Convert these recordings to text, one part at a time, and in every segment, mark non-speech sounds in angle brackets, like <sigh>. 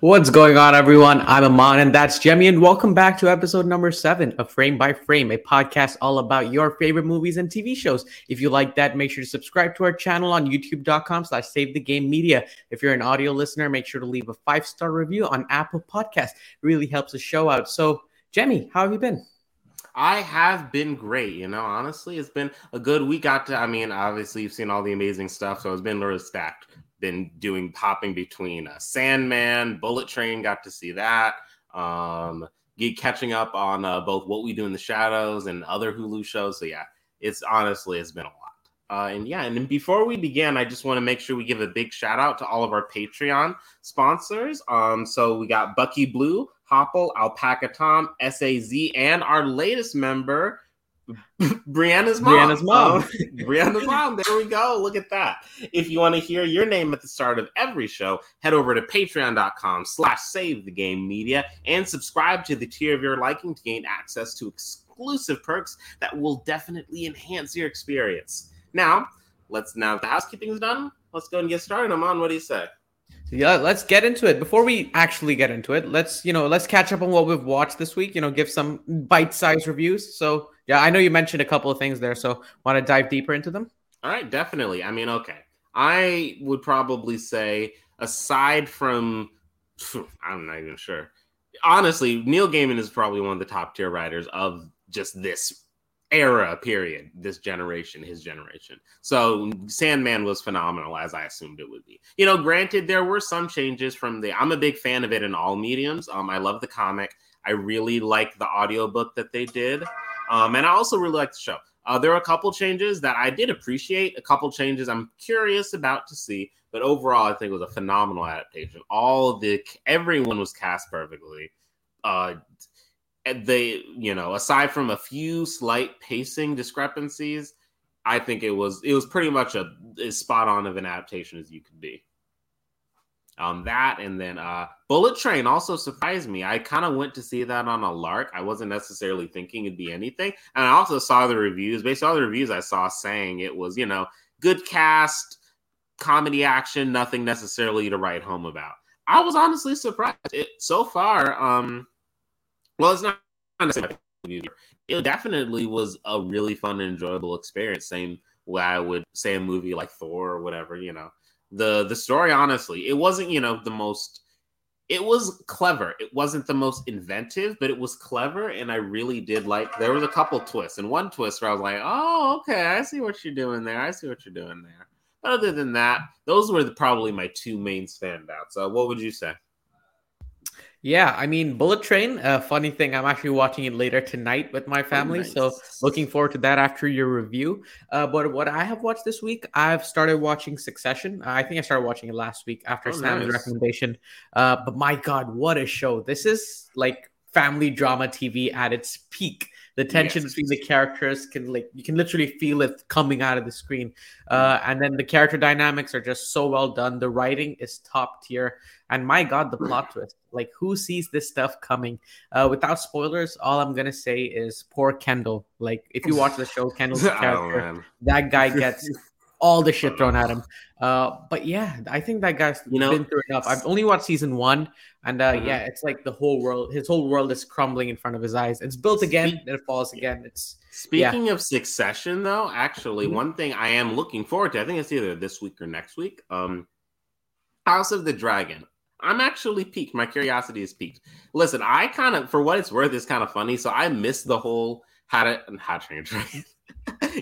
What's going on, everyone? I'm Amaan, and that's Jemmy, and welcome back to episode number seven of Frame by Frame, a podcast all about your favorite movies and TV shows. If you like that, make sure to subscribe to our channel on youtube.com slash save the game media. If you're an audio listener, make sure to leave a five-star review on Apple Podcast. It really helps the show out. So, Jemmy, how have you been? I have been great. You know, honestly, it's been a good week. Got to, I mean, obviously, you've seen all the amazing stuff, so it's been little stacked been doing popping between uh, Sandman, Bullet Train, got to see that. Um, catching up on uh, both What We Do in the Shadows and other Hulu shows. So yeah, it's honestly it's been a lot. Uh, and yeah, and before we begin, I just want to make sure we give a big shout out to all of our Patreon sponsors. Um, so we got Bucky Blue, Hopple, Alpaca Tom, SAZ, and our latest member, Brianna's mom. Brianna's mom. Oh, <laughs> Brianna's mom. There we go. Look at that. If you want to hear your name at the start of every show, head over to patreon.com slash save the game media and subscribe to the tier of your liking to gain access to exclusive perks that will definitely enhance your experience. Now, let's now the housekeeping is done. Let's go and get started. Amaan, what do you say? yeah let's get into it before we actually get into it let's you know let's catch up on what we've watched this week you know give some bite-sized reviews so yeah i know you mentioned a couple of things there so want to dive deeper into them? All right definitely. I mean okay. I would probably say aside from <sighs> i'm not even sure. Honestly neil gaiman is probably one of the top tier writers of just this era period this generation his generation. So sandman was phenomenal as i assumed it would be. You know granted there were some changes from the i'm a big fan of it in all mediums. Um i love the comic. I really like the audiobook that they did um and i also really like the show. Uh, there are a couple changes that i did appreciate a couple changes i'm curious about to see but overall i think it was a phenomenal adaptation. All the everyone was cast perfectly. Uh they, you know, aside from a few slight pacing discrepancies, I think it was it was pretty much a as spot on of an adaptation as you could be. Um, that and then uh, Bullet Train also surprised me. I kind of went to see that on a lark. I wasn't necessarily thinking it'd be anything, and I also saw the reviews. Based on the reviews I saw, saying it was you know good cast, comedy action, nothing necessarily to write home about. I was honestly surprised. It so far. Um, well, it's not it definitely was a really fun and enjoyable experience. Same way I would say a movie like Thor or whatever, you know. The the story, honestly, it wasn't, you know, the most it was clever. It wasn't the most inventive, but it was clever, and I really did like. There was a couple twists, and one twist where I was like, "Oh, okay, I see what you're doing there. I see what you're doing there." But other than that, those were the, probably my two main standouts. So, what would you say? Yeah, I mean, Bullet Train. Uh, funny thing, I'm actually watching it later tonight with my oh, family, oh, nice. so looking forward to that after your review. Uh, but what I have watched this week, I've started watching Succession. I think I started watching it last week after oh, Sam's nice. recommendation. Uh, but my God, what a show! This is like family drama TV at its peak the tension yes. between the characters can like you can literally feel it coming out of the screen uh, mm. and then the character dynamics are just so well done the writing is top tier and my god the plot twist like who sees this stuff coming uh, without spoilers all i'm gonna say is poor kendall like if you watch the show <laughs> kendall's oh, character oh, that guy gets <laughs> all the shit thrown at him. Uh, but yeah, I think that guy's you know, been through enough. I've only watched season one, and uh, mm-hmm. yeah, it's like the whole world, his whole world is crumbling in front of his eyes. It's built again, Spe- it falls again. It's speaking yeah. of Succession, though. Actually, mm-hmm. one thing I am looking forward to, I think it's either this week or next week. Um, House of the Dragon. I'm actually peaked. My curiosity is peaked. Listen, I kind of, for what it's worth, it's kind of funny. So I missed the whole how to how to train a dragon. <laughs>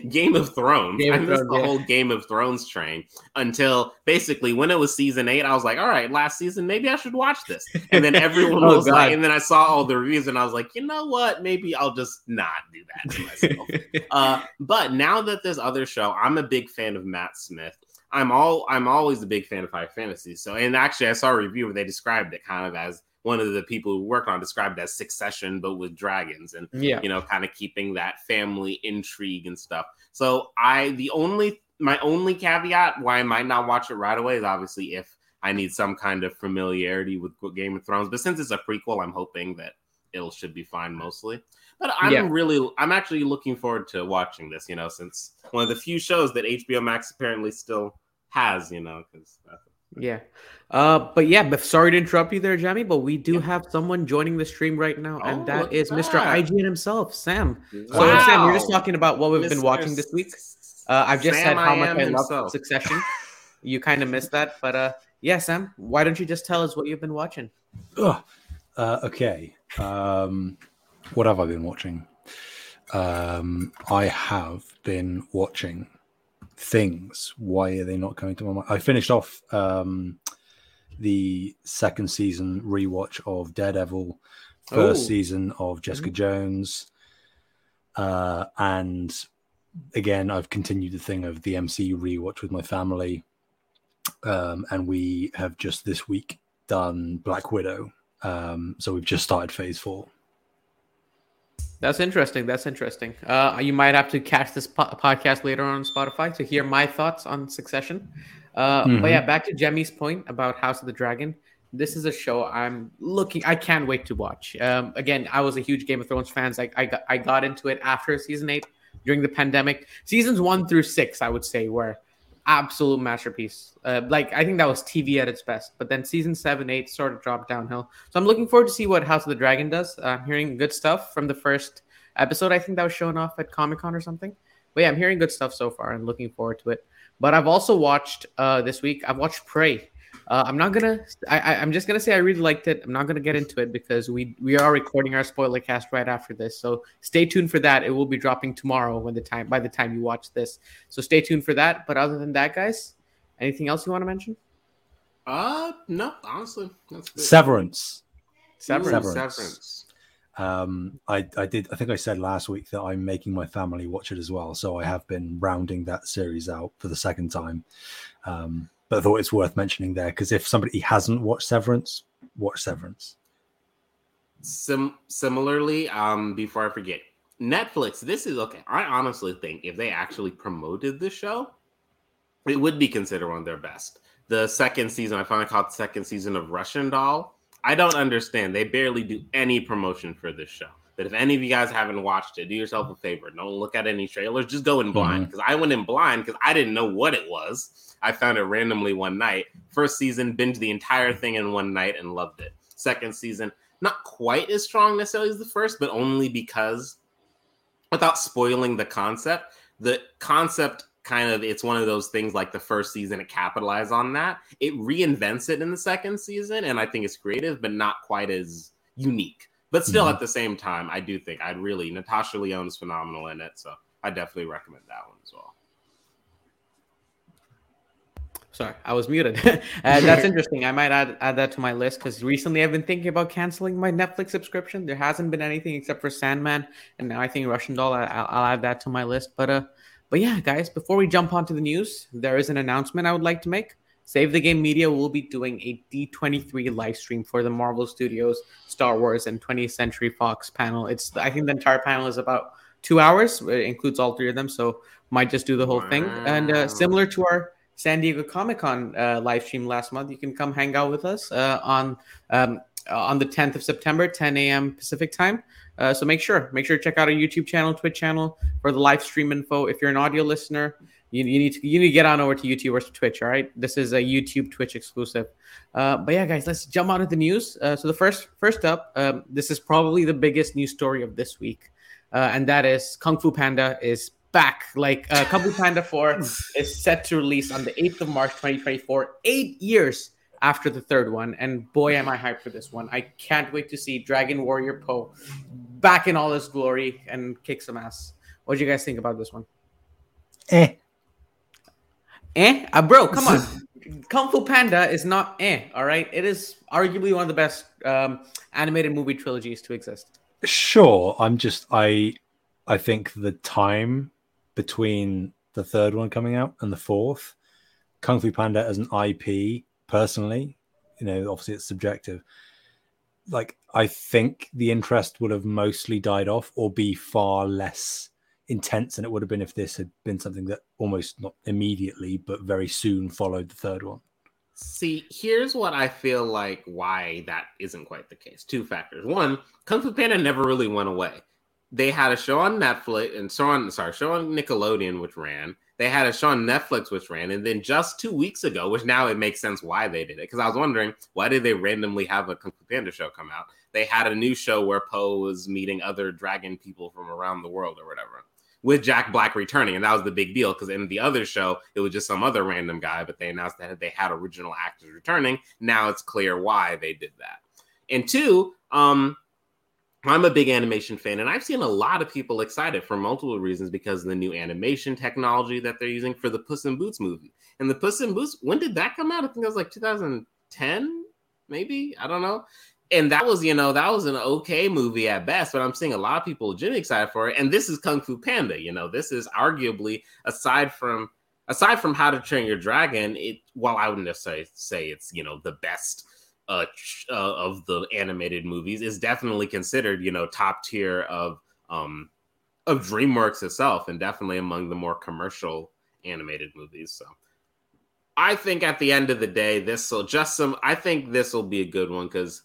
Game of Thrones. Game I missed Thrones, the yeah. whole Game of Thrones train until basically when it was season eight. I was like, all right, last season, maybe I should watch this. And then everyone <laughs> oh, was God. like, and then I saw all the reviews and I was like, you know what? Maybe I'll just not do that to myself. <laughs> uh, but now that this other show, I'm a big fan of Matt Smith. I'm all I'm always a big fan of high fantasy. So and actually I saw a review where they described it kind of as one of the people who worked on described as Succession, but with dragons, and yeah, you know, kind of keeping that family intrigue and stuff. So I, the only, my only caveat why I might not watch it right away is obviously if I need some kind of familiarity with Game of Thrones. But since it's a prequel, I'm hoping that it'll should be fine mostly. But I'm yeah. really, I'm actually looking forward to watching this. You know, since one of the few shows that HBO Max apparently still has. You know, because Yeah. Uh, but yeah, but sorry to interrupt you there, Jemmy, but we do have someone joining the stream right now, and Oh, that look is at Mr. that. IGN himself, Sam. So Sam, we're just talking about what we've been watching this week. Uh, I've just Sam said how much I am I love. Succession. <laughs> You kind of missed that, but uh, yeah, Sam, why don't you just tell us what you've been watching? Ugh. Uh, okay. Um, what have I been watching? Um, I have been watching things. Why are they not coming to my mind? I finished off um, the second season rewatch of Daredevil, first Oh. season of Jessica Jones, uh, and again, I've continued the thing of the MCU rewatch with my family, um, and we have just this week done Black Widow. Um, so we've just started Phase Four. That's interesting. That's interesting. Uh, you might have to catch this po- podcast later on Spotify to hear my thoughts on Succession. Uh, But Mhm. yeah, back to Jemmy's point about House of the Dragon. This is a show I'm looking. I can't wait to watch. Um, again, I was a huge Game of Thrones fan. I, I got I got into it after season eight during the pandemic. Seasons one through six, I would say, were absolute masterpiece. Uh, like I think that was TV at its best. But then season seven, eight sort of dropped downhill. So I'm looking forward to see what House of the Dragon does. I'm hearing good stuff from the first episode. I think that was shown off at Comic Con or something. But yeah, I'm hearing good stuff so far and looking forward to it. But I've also watched uh, this week. I've watched Prey. Uh, I'm not gonna. I, I, I'm just gonna say I really liked it. I'm not gonna get into it because we we are recording our spoiler cast right after this. So stay tuned for that. It will be dropping tomorrow when the time by the time you watch this. So stay tuned for that. But other than that, guys, anything else you want to mention? Uh, no, honestly, that's good. Severance. Severance. Severance. Severance. Um, I, I did. I think I said last week that I'm making my family watch it as well. So I have been rounding that series out for the second time. Um, but I thought it's worth mentioning there because if somebody hasn't watched Severance, watch Severance. Sim- similarly, um, before I forget, Netflix. This is okay. I honestly think if they actually promoted the show, it would be considered one of their best. The second season, I finally caught the second season of Russian Doll. I don't understand. They barely do any promotion for this show. But if any of you guys haven't watched it, do yourself a favor. Don't look at any trailers. Just go in blind. Mm-hmm. Because I went in blind because I didn't know what it was. I found it randomly one night. First season, binged the entire thing in one night and loved it. Second season, not quite as strong necessarily as the first, but only because, without spoiling the concept, the concept kind of it's one of those things like the first season it capitalized on that. It reinvents it in the second season, and I think it's creative, but not quite as unique. But still, Mhm. at the same time, I do think I'd really Natasha Lyonne is phenomenal in it, so I definitely recommend that one as well. Sorry, I was muted. <laughs> uh, that's <laughs> interesting. I might add add that to my list because recently I've been thinking about canceling my Netflix subscription. There hasn't been anything except for Sandman, and now I think Russian Doll. I, I'll, I'll add that to my list. But uh, but yeah, guys, before we jump onto the news, there is an announcement I would like to make. Save the Game Media will be doing a D23 live stream for the Marvel Studios, Star Wars, and 20th Century Fox panel. It's I think the entire panel is about two hours. It includes all three of them, so might just do the whole thing. And uh, similar to our San Diego Comic Con uh, live stream last month, you can come hang out with us uh, on um, on the 10th of September, 10 a.m. Pacific time. Uh, so make sure make sure to check out our YouTube channel, Twitch channel for the live stream info. If you're an audio listener, you, you need to you need to get on over to YouTube or to Twitch. All right, this is a YouTube Twitch exclusive. Uh, but yeah, guys, let's jump on to the news. Uh, so the first first up, um, this is probably the biggest news story of this week, uh, and that is Kung Fu Panda is back. Like uh, Kung Fu Panda Four <laughs> is set to release on the 8th of March 2024, eight years after the third one. And boy, am I hyped for this one. I can't wait to see Dragon Warrior Po back in all his glory and kick some ass. What do you guys think about this one? Eh. Eh? Uh, bro, come on. <laughs> Kung Fu Panda is not eh, all right? It is arguably one of the best um, animated movie trilogies to exist. Sure. I'm just I I think the time between the third one coming out and the fourth, Kung Fu Panda as an IP, personally, you know, obviously it's subjective. Like I think the interest would have mostly died off or be far less intense than it would have been if this had been something that almost not immediately but very soon followed the third one. See, here's what I feel like why that isn't quite the case. Two factors. One, Kung Fu Panda never really went away. They had a show on Netflix and so on, sorry, show on Nickelodeon, which ran. They had a show on Netflix which ran, and then just two weeks ago, which now it makes sense why they did it. Because I was wondering why did they randomly have a Kung Fu Panda show come out? They had a new show where Po was meeting other dragon people from around the world or whatever, with Jack Black returning, and that was the big deal. Because in the other show, it was just some other random guy, but they announced that they had original actors returning. Now it's clear why they did that. And two, um, I'm a big animation fan, and I've seen a lot of people excited for multiple reasons because of the new animation technology that they're using for the Puss in Boots movie. And the Puss in Boots, when did that come out? I think it was like 2010, maybe. I don't know. And that was, you know, that was an okay movie at best, but I'm seeing a lot of people legitimately excited for it. And this is Kung Fu Panda, you know, this is arguably aside from aside from How to Train Your Dragon, it well, I wouldn't necessarily say it's you know the best uh, uh, of the animated movies is definitely considered, you know, top tier of um, of DreamWorks itself, and definitely among the more commercial animated movies. So, I think at the end of the day, this will just some. I think this will be a good one because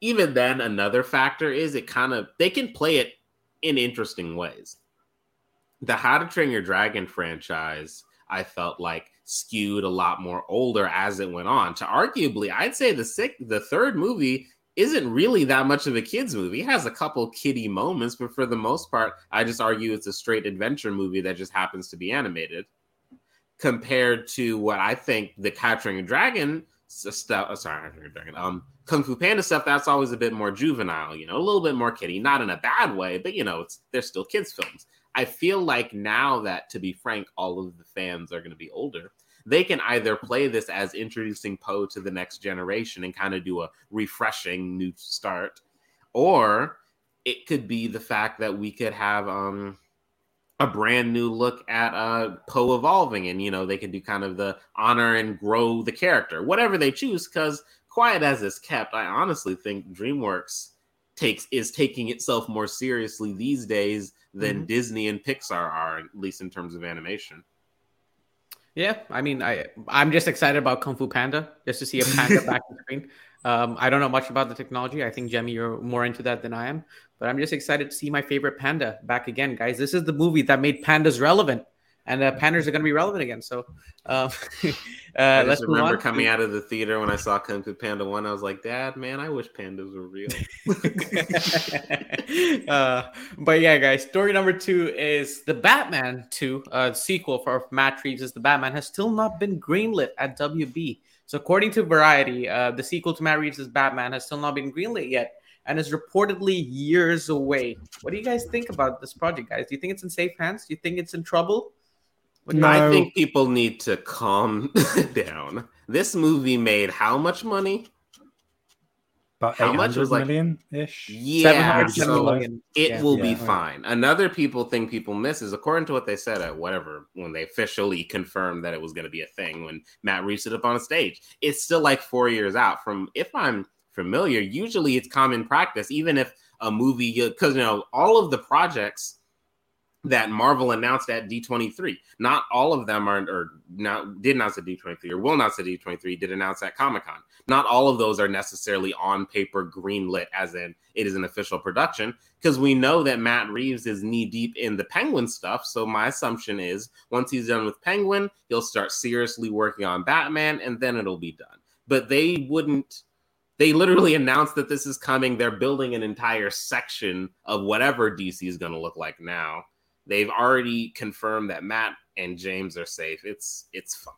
even then, another factor is it kind of they can play it in interesting ways. The How to Train Your Dragon franchise, I felt like skewed a lot more older as it went on. To arguably, I'd say the sick, the third movie isn't really that much of a kids movie. It has a couple kiddie moments, but for the most part, I just argue it's a straight adventure movie that just happens to be animated. Compared to what I think the Capturing a Dragon stuff, uh, sorry, Dragon, um, Kung Fu Panda stuff, that's always a bit more juvenile, you know, a little bit more kiddie, not in a bad way, but you know, it's they're still kids films. I feel like now that, to be frank, all of the fans are going to be older, they can either play this as introducing Po to the next generation and kind of do a refreshing new start, or it could be the fact that we could have um, a brand new look at uh, Po evolving, and you know they can do kind of the honor and grow the character, whatever they choose. Because quiet as it's kept, I honestly think DreamWorks takes is taking itself more seriously these days than mm-hmm. Disney and Pixar are, at least in terms of animation. Yeah, I mean, I I'm just excited about Kung Fu Panda just to see a panda back on screen. <laughs> Um, I don't know much about the technology. I think Jemmy, you're more into that than I am, but I'm just excited to see my favorite panda back again, guys. This is the movie that made pandas relevant and uh, pandas are going to be relevant again. So <laughs> uh, uh, let's remember coming out of the theater when I saw Kung Fu Panda one. I was like, Dad, man, I wish pandas were real. <laughs> <laughs> uh, but yeah, guys, story number two is the Batman two uh, sequel for Matt Reeves' The Batman has still not been greenlit at WB. So according to Variety, uh, the sequel to Matt Reeves' Batman has still not been greenlit yet and is reportedly years away. What do you guys think about this project, guys? Do you think it's in safe hands? Do you think it's in trouble? No. I think people need to calm <laughs> down. This movie made how much money? About how much was like ish? Yeah, so it yeah. will yeah, be right. fine. Another people thing people miss is according to what they said at whatever when they officially confirmed that it was going to be a thing when Matt reached it up on a stage. It's still like four years out from if I'm familiar. Usually, it's common practice, even if a movie uh, because you know all of the projects that Marvel announced at D23. Not all of them are, or not did announce at D23 or will announce at D23, did announce at Comic Con. Not all of those are necessarily on paper greenlit, as in it is an official production, because we know that Matt Reeves is knee deep in the Penguin stuff. So my assumption is once he's done with Penguin, he'll start seriously working on Batman, and then it'll be done. But they wouldn't. They literally announced that this is coming. They're building an entire section of whatever DC is going to look like now They've already confirmed that Matt and James are safe. It's it's fine.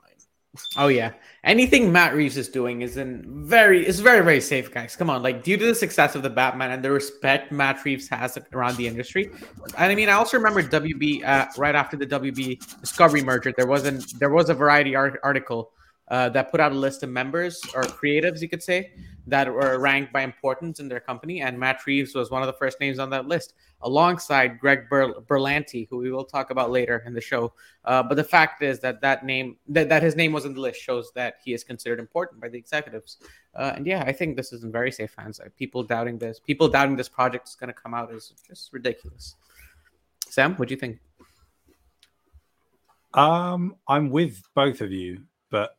Oh yeah, anything Matt Reeves is doing is in very is very very safe, guys. Come on, like due to the success of the Batman and the respect Matt Reeves has around the industry, and I mean I also remember WB uh, right after the WB Discovery merger, there wasn't there was a Variety art- article uh, that put out a list of members or creatives, you could say, that were ranked by importance in their company, and Matt Reeves was one of the first names on that list, alongside Greg Ber- Berlanti, who we will talk about later in the show. Uh, but the fact is that that name that, that his name was in the list shows that he is considered important by the executives. Uh, and yeah, I think this is in very safe hands. people doubting this, people doubting this project is going to come out is just ridiculous. Sam, what do you think? Um, I'm with both of you, but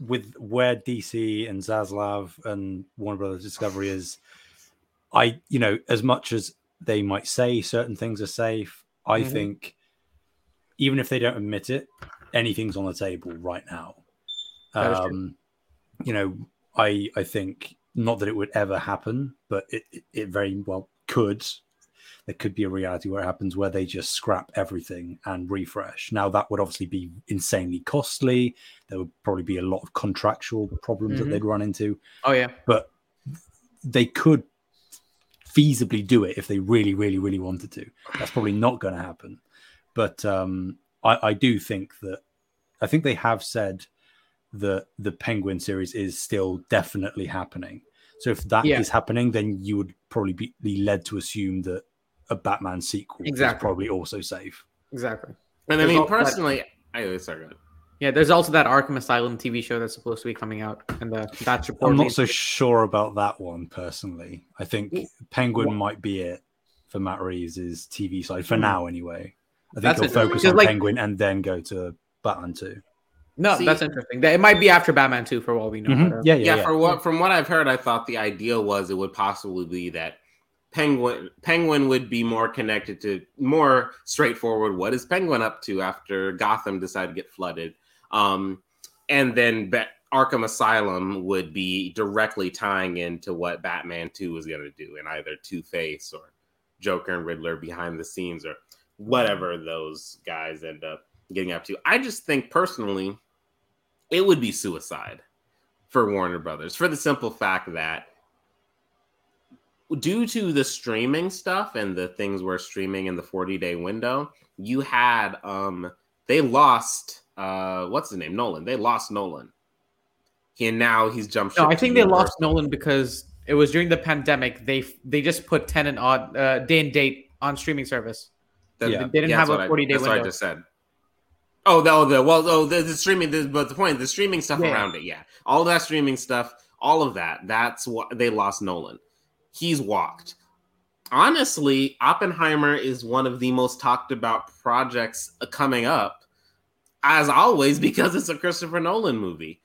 with where DC and Zaslav and Warner Brothers Discovery is, I you know as much as they might say certain things are safe, I mm-hmm. think even if they don't admit it, anything's on the table right now. Um, you know, I I think not that it would ever happen, but it, it, it very well could. There could be a reality where it happens where they just scrap everything and refresh. Now that would obviously be insanely costly. There would probably be a lot of contractual problems Mhm. that they'd run into. Oh yeah. But they could feasibly do it if they really, really, really wanted to. That's probably not going to happen. But um, I, I do think that I think they have said that the Penguin series is still definitely happening. So if that is Yeah. happening, then you would probably be led to assume that a Batman sequel Exactly. is probably also safe. Exactly. And I mean, all that- personally, I sorry. Go ahead. Yeah, there's also that Arkham Asylum TV show that's supposed to be coming out, and the, that's I'm not so sure about that one personally. I think Penguin Wha- might be it for Matt Reeves' TV side for Hmm. now, anyway. I think That's he'll focus on like- Penguin and then go to Batman 2. no, See- that's interesting. It might be after Batman 2 for all we know. Mhm. uh, Yeah, Yeah, yeah, yeah. for what from what I've heard, I thought the idea was it would possibly be that Penguin Penguin would be more connected to more straightforward. What is Penguin up to after Gotham decided to get flooded? Um, and then Arkham Asylum would be directly tying into what Batman Two is going to do, in either Two Face or Joker and Riddler behind the scenes or whatever those guys end up getting up to. I just think personally, it would be suicide for Warner Brothers for the simple fact that due to the streaming stuff and the things we're streaming in the 40 day window, you had um they lost uh what's his name? Nolan. They lost Nolan. And now he's jumped No, I think they lost Nolan because it was during the pandemic. They they just put Tenet on uh, day and date on streaming service. That- Yeah. They didn't that's have a what I- 40 day That's what I just said. Oh, the, oh, the well, oh, the, the streaming, the, but the point, the streaming stuff Yeah. around it, yeah, all that streaming stuff, all of that. That's what they lost Nolan. He's walked. Honestly, Oppenheimer is one of the most talked about projects coming up, as always, <laughs> because it's a Christopher Nolan movie.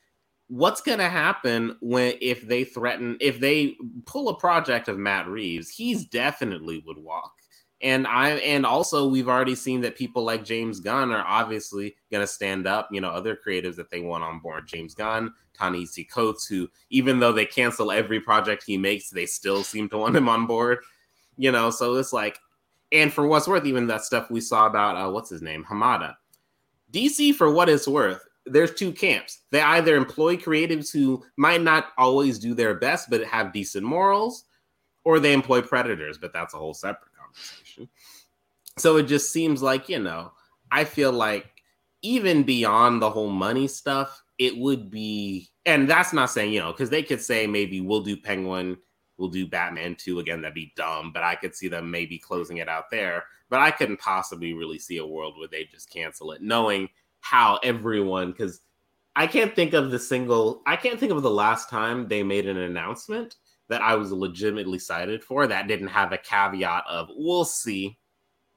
What's going to happen when if they threaten if they pull a project of Matt Reeves? He's definitely would walk and I and also we've already seen that people like James Gunn are obviously to stand up. You know, other creatives that they want on board. James Gunn, Ta-Nehisi Coates, who even though they cancel every project he makes, they still seem to want him on board. You know, so it's like, and for what's worth, even that stuff we saw about uh, what's his name, Hamada. DC, for what it's worth, there's two camps. They either employ creatives who might not always do their best, but have decent morals, or they employ predators, but that's a whole separate conversation. So it just seems like, you know, I feel like even beyond the whole money stuff, it would be, and that's not saying, you know, because they could say maybe we'll do Penguin, we'll do Batman 2 again. That'd be dumb, but I could see them maybe closing it out there. But I couldn't possibly really see a world where they just cancel it, knowing how everyone, because I can't think of the single, I can't think of the last time they made an announcement that I was legitimately cited for that didn't have a caveat of we'll see.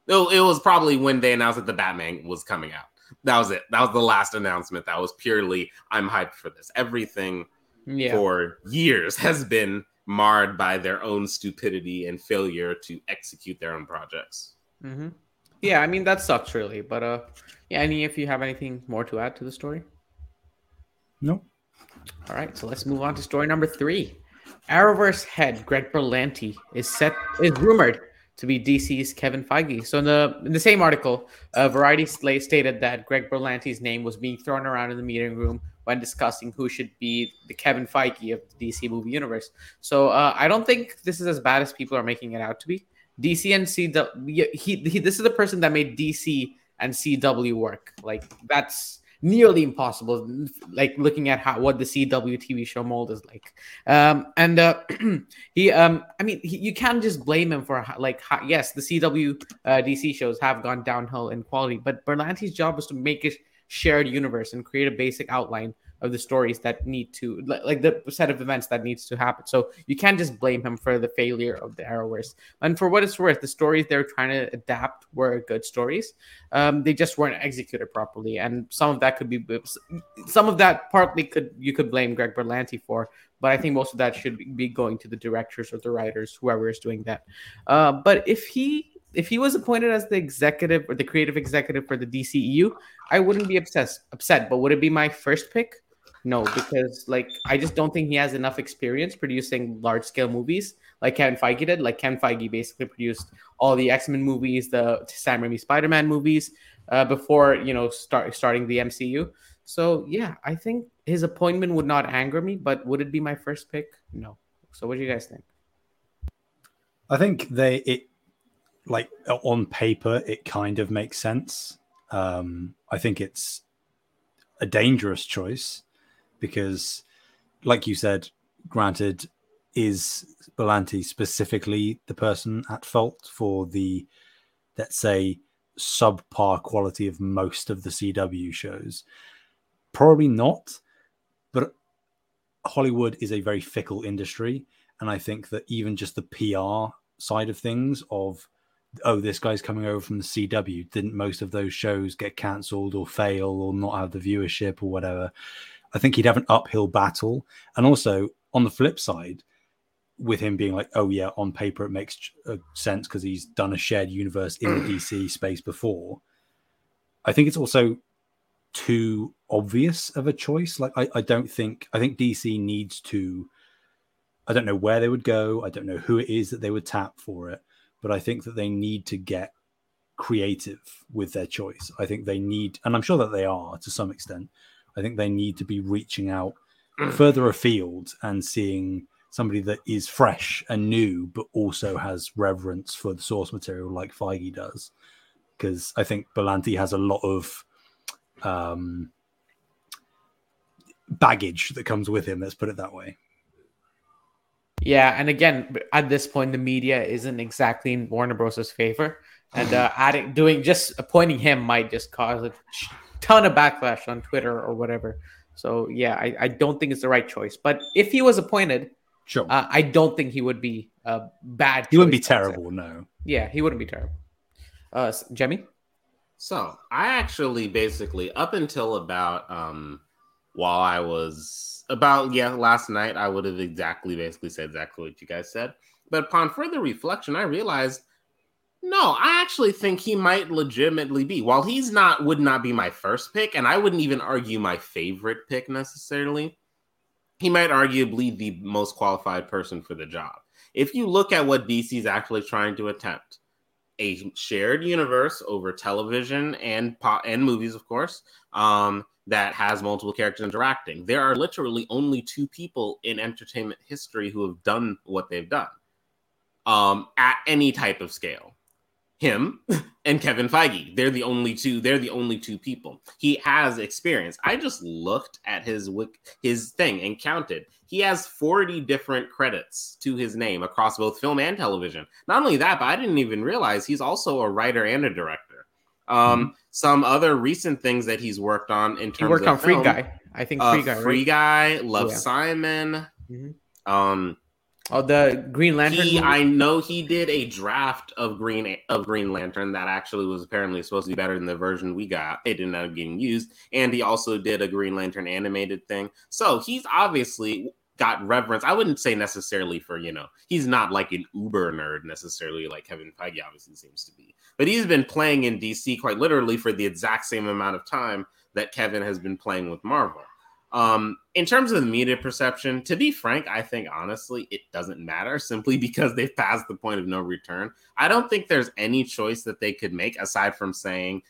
No, it was probably when they announced that the Batman was coming out. That was it. That was the last announcement. That was purely I'm hyped for this. Everything Yeah. for years <laughs> has been marred by their own stupidity and failure to execute their own projects. hmm Yeah, I mean that sucks really, but uh, yeah. Any if you have anything more to add to the story? No. All right, so let's move on to story number three. Arrowverse head Greg Berlanti is set is rumored to be DC's Kevin Feige. So in the in the same article, uh, Variety stated that Greg Berlanti's name was being thrown around in the meeting room when discussing who should be the Kevin Feige of the DC movie universe. So uh, I don't think this is as bad as people are making it out to be. DC and CW, he, he this is the person that made DC and CW work. Like that's nearly impossible. Like looking at how what the CW TV show mold is like, um, and uh, <clears throat> he, um, I mean, he, you can't just blame him for like how, yes, the CW uh, DC shows have gone downhill in quality, but Berlanti's job was to make a shared universe and create a basic outline of the stories that need to like the set of events that needs to happen. So you can't just blame him for the failure of the Arrowverse. And for what it's worth, the stories they're trying to adapt were good stories. Um, they just weren't executed properly, and some of that could be some of that partly could you could blame Greg Berlanti for, but I think most of that should be going to the directors or the writers, whoever is doing that. Uh, but if he if he was appointed as the executive or the creative executive for the DCEU, I wouldn't be obsessed Upset, but would it be my first pick? No, because like I just don't think he has enough experience producing large scale movies like Kevin Feige did. Like Kevin Feige basically produced all the X Men movies, the Sam Raimi Spider Man movies uh, before you know start starting the MCU. So yeah, I think his appointment would not anger me, but would it be my first pick? No. So what do you guys think? I think they it like on paper it kind of makes sense. Um, I think it's a dangerous choice because, like you said, granted, is Berlanti specifically the person at fault for the, let's say, subpar quality of most of the CW shows? Probably not, but Hollywood is a very fickle industry. And I think that even just the PR side of things, of oh, this guy's coming over from the CW, didn't most of those shows get cancelled or fail or not have the viewership or whatever? I think he'd have an uphill battle. And also on the flip side, with him being like, oh yeah, on paper it makes uh, sense because he's done a shared universe in the DC <clears throat> space before. I think it's also too obvious of a choice. Like I, I don't think I think DC needs to. I don't know where they would go. I don't know who it is that they would tap for it, but I think that they need to get creative with their choice. I think they need, and I'm sure that they are to some extent. I think they need to be reaching out further afield and seeing somebody that is fresh and new, but also has reverence for the source material like Feige does. Because I think Berlanti has a lot of um, baggage that comes with him. Let's put it that way. Yeah, and again, at this point, the media isn't exactly in Warner Bros.'s favor, and uh, adding doing just appointing him might just cause a ton of backlash on Twitter or whatever. So yeah, I, I don't think it's the right choice. But if he was appointed, sure, uh, I don't think he would be a bad. He wouldn't be terrible, no. Yeah, he wouldn't be terrible. Uh, Jemmy. So I actually basically up until about um while I was about yeah last night I would have exactly basically said exactly what you guys said. But upon further reflection, I realized no, I actually think he might legitimately be. While he's not would not be my first pick, and I wouldn't even argue my favorite pick necessarily, he might arguably the most qualified person for the job. If you look at what DC's actually trying to attempt, a shared universe over television and po- and movies, of course, um, that has multiple characters interacting. There are literally only two people in entertainment history who have done what they've done um, at any type of scale him and Kevin Feige. They're the only two. They're the only two people. He has experience. I just looked at his his thing and counted. He has 40 different credits to his name across both film and television. Not only that, but I didn't even realize he's also a writer and a director. Um, mm-hmm. Some other recent things that he's worked on in terms he worked on film, Free Guy. I think uh, Free Guy. Free right? Guy, Love yeah. Simon. Mm-hmm. Um, Oh, the Green Lantern. He, I know he did a draft of Green of Green Lantern that actually was apparently supposed to be better than the version we got. It didn't end up getting used, and he also did a Green Lantern animated thing. So he's obviously got reverence. I wouldn't say necessarily for you know he's not like an uber nerd necessarily like Kevin Feige obviously seems to be, but he's been playing in DC quite literally for the exact same amount of time that Kevin has been playing with Marvel. Um, in terms of the media perception, to be frank, I think honestly it doesn't matter simply <laughs> because they've passed the point of no return. I don't think there's any choice that they could make aside from saying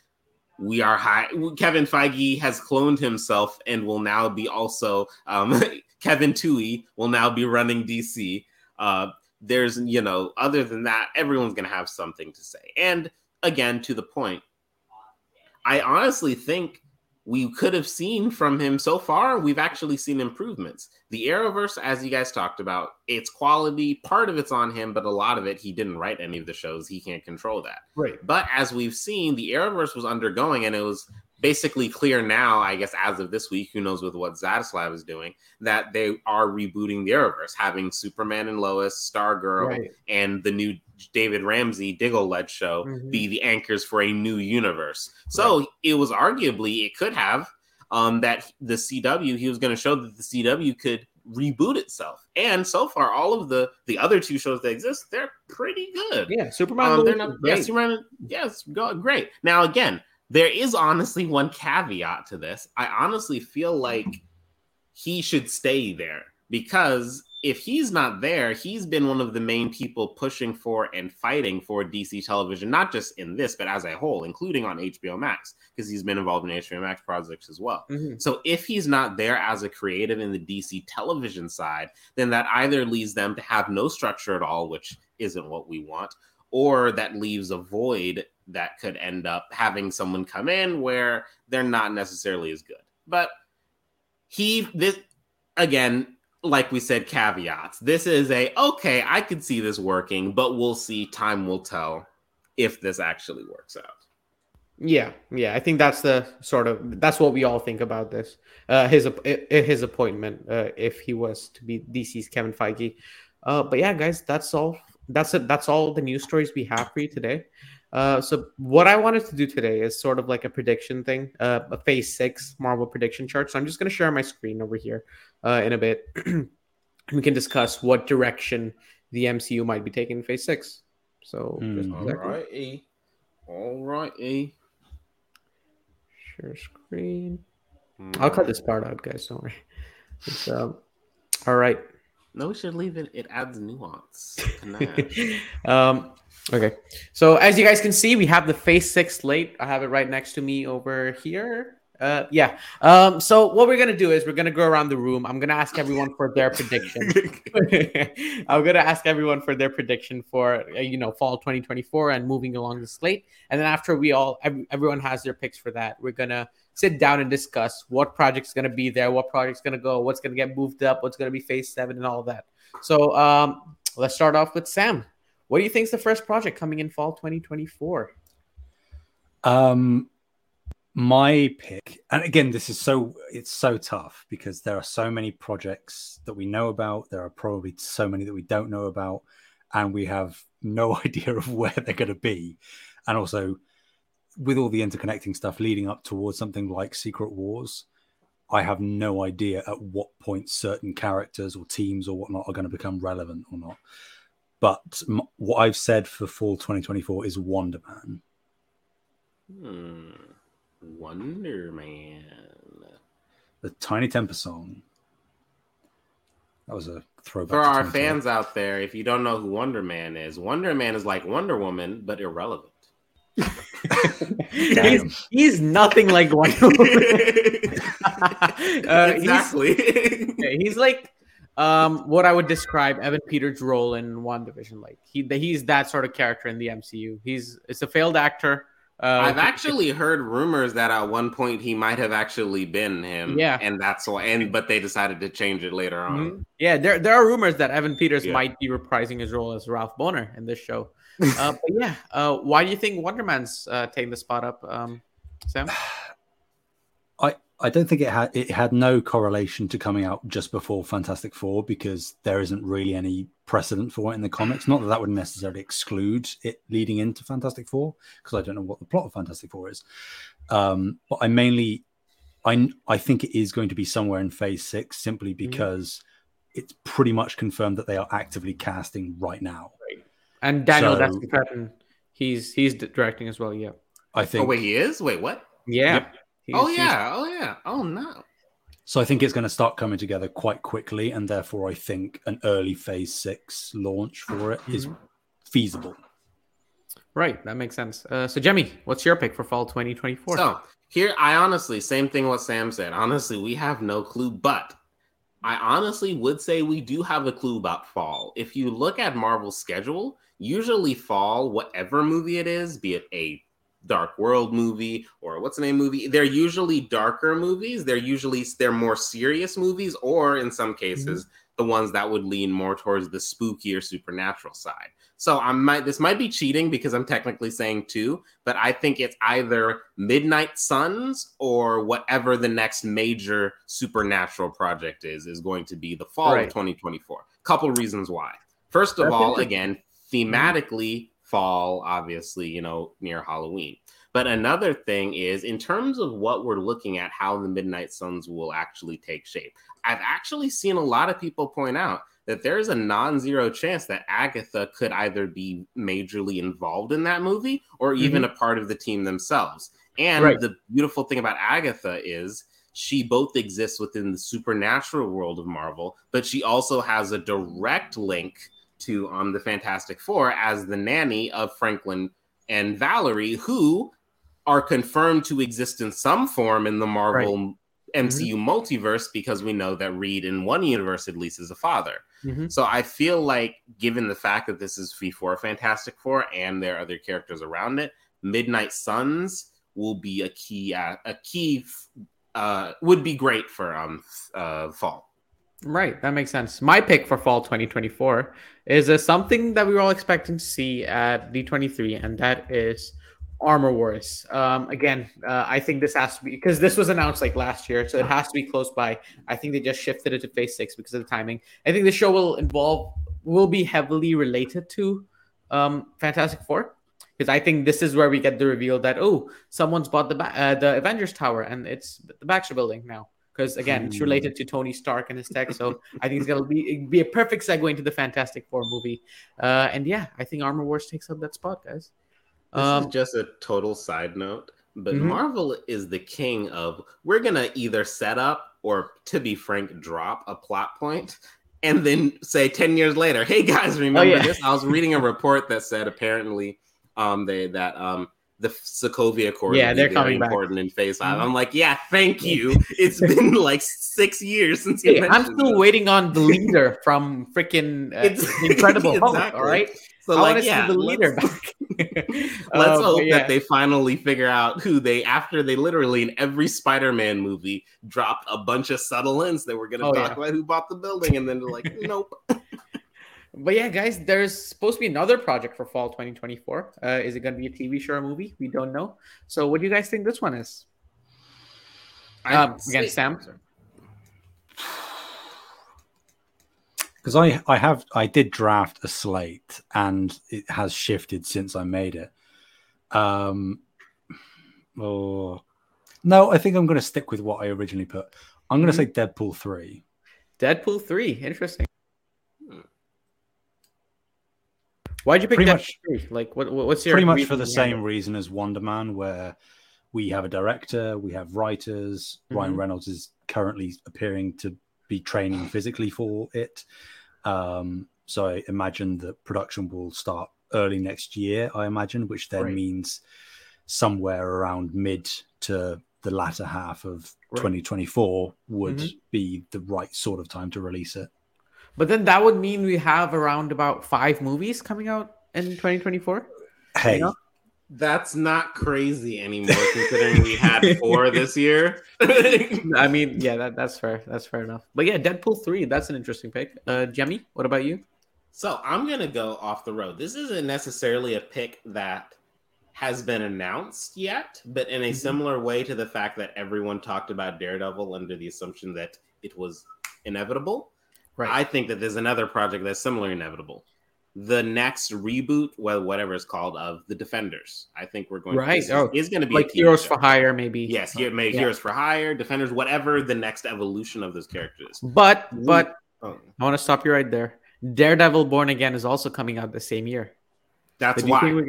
we are high. Kevin Feige has cloned himself and will now be also um, <laughs> Kevin Tui will now be running DC. Uh, there's you know other than that, everyone's gonna have something to say. And again, to the point, I honestly think we could have seen from him so far, we've actually seen improvements. The Arrowverse, as you guys talked about, its quality, part of it's on him, but a lot of it, he didn't write any of the shows. He can't control that. Right. But as we've seen, the Arrowverse was undergoing, and it was basically clear now, I guess, as of this week, who knows with what Zaslav is doing, that they are rebooting the Arrowverse, having Superman and Lois, Stargirl, right. and the new David Ramsey Diggle led show mm-hmm. be the anchors for a new universe. So right. it was arguably, it could have. Um, that the CW, he was going to show that the CW could reboot itself. And so far, all of the the other two shows that exist, they're pretty good. Yeah, Superman. Um, they're not. Great. Yes, Superman. Yes, go, great. Now again, there is honestly one caveat to this. I honestly feel like he should stay there because if he's not there, he's been one of the main people pushing for and fighting for DC television, not just in this, but as a whole, including on HBO Max, because he's been involved in HBO Max projects as well. Mm-hmm. So if he's not there as a creative in the DC television side, then that either leads them to have no structure at all, which isn't what we want, or that leaves a void that could end up having someone come in where they're not necessarily as good. But he, this, again, like we said, caveats. This is a okay, I could see this working, but we'll see. Time will tell if this actually works out. Yeah, yeah, I think that's the sort of that's what we all think about this. Uh, his his appointment, uh, if he was to be DC's Kevin Feige. Uh, but yeah, guys, that's all. That's it. That's all the news stories we have for you today. Uh, so what I wanted to do today is sort of like a prediction thing, uh, a Phase Six Marvel prediction chart. So I'm just going to share my screen over here uh, in a bit. <clears throat> we can discuss what direction the MCU might be taking in Phase Six. So mm. all righty, all righty. Share screen. Mm. I'll cut this part out, guys. Don't worry. It's, um, all right. No, we should leave it. It adds nuance. <laughs> um, Okay. So as you guys can see, we have the Phase Six slate. I have it right next to me over here. Uh, yeah. Um, so what we're gonna do is we're gonna go around the room. I'm gonna ask everyone for their prediction. <laughs> I'm gonna ask everyone for their prediction for uh, you know fall 2024 and moving along the slate. And then after we all every, everyone has their picks for that, we're gonna sit down and discuss what project's gonna be there, what project's gonna go, what's gonna get moved up, what's gonna be Phase Seven, and all that. So um, let's start off with Sam. What do you think is the first project coming in fall 2024? Um, my pick, and again, this is so it's so tough because there are so many projects that we know about. There are probably so many that we don't know about, and we have no <laughs> idea of where they're going to be. And also, with all the interconnecting stuff leading up towards something like Secret Wars, I have no idea at what point certain characters or teams or whatnot are going to become relevant or not. But m- what I've said for fall 2024 is Wonder Man. Hmm. Wonder Man. The Tinie Tempah song. That was a throwback. For our fans out there, if you don't know who Wonder Man is, Wonder Man is like Wonder Woman, but irrelevant. He's, he's nothing like Woman. <laughs> <laughs> uh, exactly. <laughs> He's, he's like um, what I would describe Evan Peters' role in WandaVision. like. He he's that sort of character in the MCU. He's it's a failed actor. Uh, I've actually heard rumors that at one point he might have actually been him. Yeah, and that's why. And but they decided to change it later on. Mm-hmm. Yeah, there there are rumors that Evan Peters yeah. might be reprising his role as Ralph Bohner in this show. Uh, but yeah, uh, why do you think Wonder Man's uh, taking the spot up, um, Sam? <sighs> I I don't think it had it had no correlation to coming out just before Fantastic Four because there isn't really any precedent for it in the comics. Not that that would necessarily exclude it leading into Fantastic Four because I don't know what the plot of Fantastic Four is. Um, but I mainly, I I think it is going to be somewhere in Phase Six simply mm-hmm. because mm-hmm. it's pretty much confirmed that they are actively casting right now. Right. And Daniel so, he's he's directing as well. Yeah, I think. Oh wait, he is. Wait, what? Yeah. Yep. Oh yeah, oh yeah, oh no. So I think it's going to start coming together quite quickly, and therefore I think an early Phase Six launch for it is mm-hmm. feasible. Right, that makes sense. Uh, so, Jemmy, what's your pick for fall 2024? So here, I honestly, same thing what Sam said. Honestly, we have no clue, but I honestly would say we do have a clue about fall. If you look at Marvel's schedule, usually fall, whatever movie it is, be it a dark world movie or what's the name movie they're usually darker movies. They're usually they're more serious movies or in some cases mm-hmm. the ones that would lean more towards the spookier supernatural side. So i might this might be cheating because i'm technically saying two but i think it's either midnight suns or whatever the next major supernatural project is is going to be the fall right. of 2024 couple reasons why. First of That's all again thematically fall, obviously, you know, near Halloween. But another thing is, in terms of what we're looking at, how the Midnight Suns will actually take shape. I've actually seen a lot of people point out that there is a non-zero chance that Agatha could either be majorly involved in that movie or even mm-hmm. a part of the team themselves. And right. the beautiful thing about Agatha is she both exists within the supernatural world of Marvel, but she also has a direct link to um the Fantastic Four as the nanny of Franklin and Valerie, who are confirmed to exist in some form in the Marvel right. MCU mm-hmm. multiverse because we know that Reed in one universe at least is a father. Mm-hmm. So I feel like, given the fact that this is before Fantastic Four and there are other characters around it, Midnight Suns will be a key uh, a key uh, would be great for um uh, fall. Right, that makes sense. My pick for fall 2024 is uh, something that we were all expecting to see at D23, and that is Armor Wars. Um, again, uh, I think this has to be because this was announced like last year, so it has to be close by. I think they just shifted it to Phase Six because of the timing. I think the show will involve will be heavily related to um, Fantastic Four because I think this is where we get the reveal that oh, someone's bought the uh, the Avengers Tower and it's the Baxter Building now. Because again, it's related to Tony Stark and his tech, so I think it's gonna be be a perfect segue into the Fantastic Four movie. Uh, and yeah, I think Armor Wars takes up that spot, guys. This um, is just a total side note, but mm-hmm. Marvel is the king of we're gonna either set up or, to be frank, drop a plot point and then say 10 years later, hey guys, remember oh, yeah. this? I was reading a report that said apparently um they that um the Sokovia Accord yeah, they're coming important back. in phase 5 mm-hmm. I'm like, yeah, thank you. It's <laughs> been like six years since you. Hey, I'm still waiting on the leader <laughs> from freaking uh, Incredible <laughs> exactly. Hulk. All right, so I like, yeah, the leader back. let's um, hope yeah. that they finally figure out who they after they literally in every Spider-Man movie dropped a bunch of subtle hints that we're gonna oh, talk yeah. about who bought the building, and then they're like, nope. But yeah, guys, there's supposed to be another project for fall 2024. Uh, is it going to be a TV show or movie? We don't know. So, what do you guys think this one is? Um, again, Sam <sighs> because I I have I did draft a slate and it has shifted since I made it. Um, oh no, I think I'm going to stick with what I originally put. I'm going to mm-hmm. say Deadpool three. Deadpool three, interesting. Why'd you pick pretty much, three? Like, what, what's your pretty much for the same reason as Wonder Man, where we have a director, we have writers. Mm-hmm. Ryan Reynolds is currently appearing to be training physically for it. Um, so I imagine that production will start early next year, I imagine, which then right. means somewhere around mid to the latter half of right. 2024 would mm-hmm. be the right sort of time to release it. But then that would mean we have around about five movies coming out in 2024. Hey, you know? That's not crazy anymore, considering we had four this year. <laughs> I mean, yeah, that, that's fair. That's fair enough. But yeah, Deadpool three. That's an interesting pick. Uh, Jemmy, what about you? So I'm gonna go off the road. This isn't necessarily a pick that has been announced yet, but in a mm-hmm. similar way to the fact that everyone talked about Daredevil under the assumption that it was inevitable. Right. I think that there's another project that's similar inevitable the next reboot, well, whatever it's called, of the Defenders. I think we're going right. to, oh, is going to be like Heroes show. for Hire, maybe. Yes, here, maybe yeah. Heroes for Hire, Defenders, whatever the next evolution of those characters. But but oh. I want to stop you right there. Daredevil Born Again is also coming out the same year. That's why. Gonna,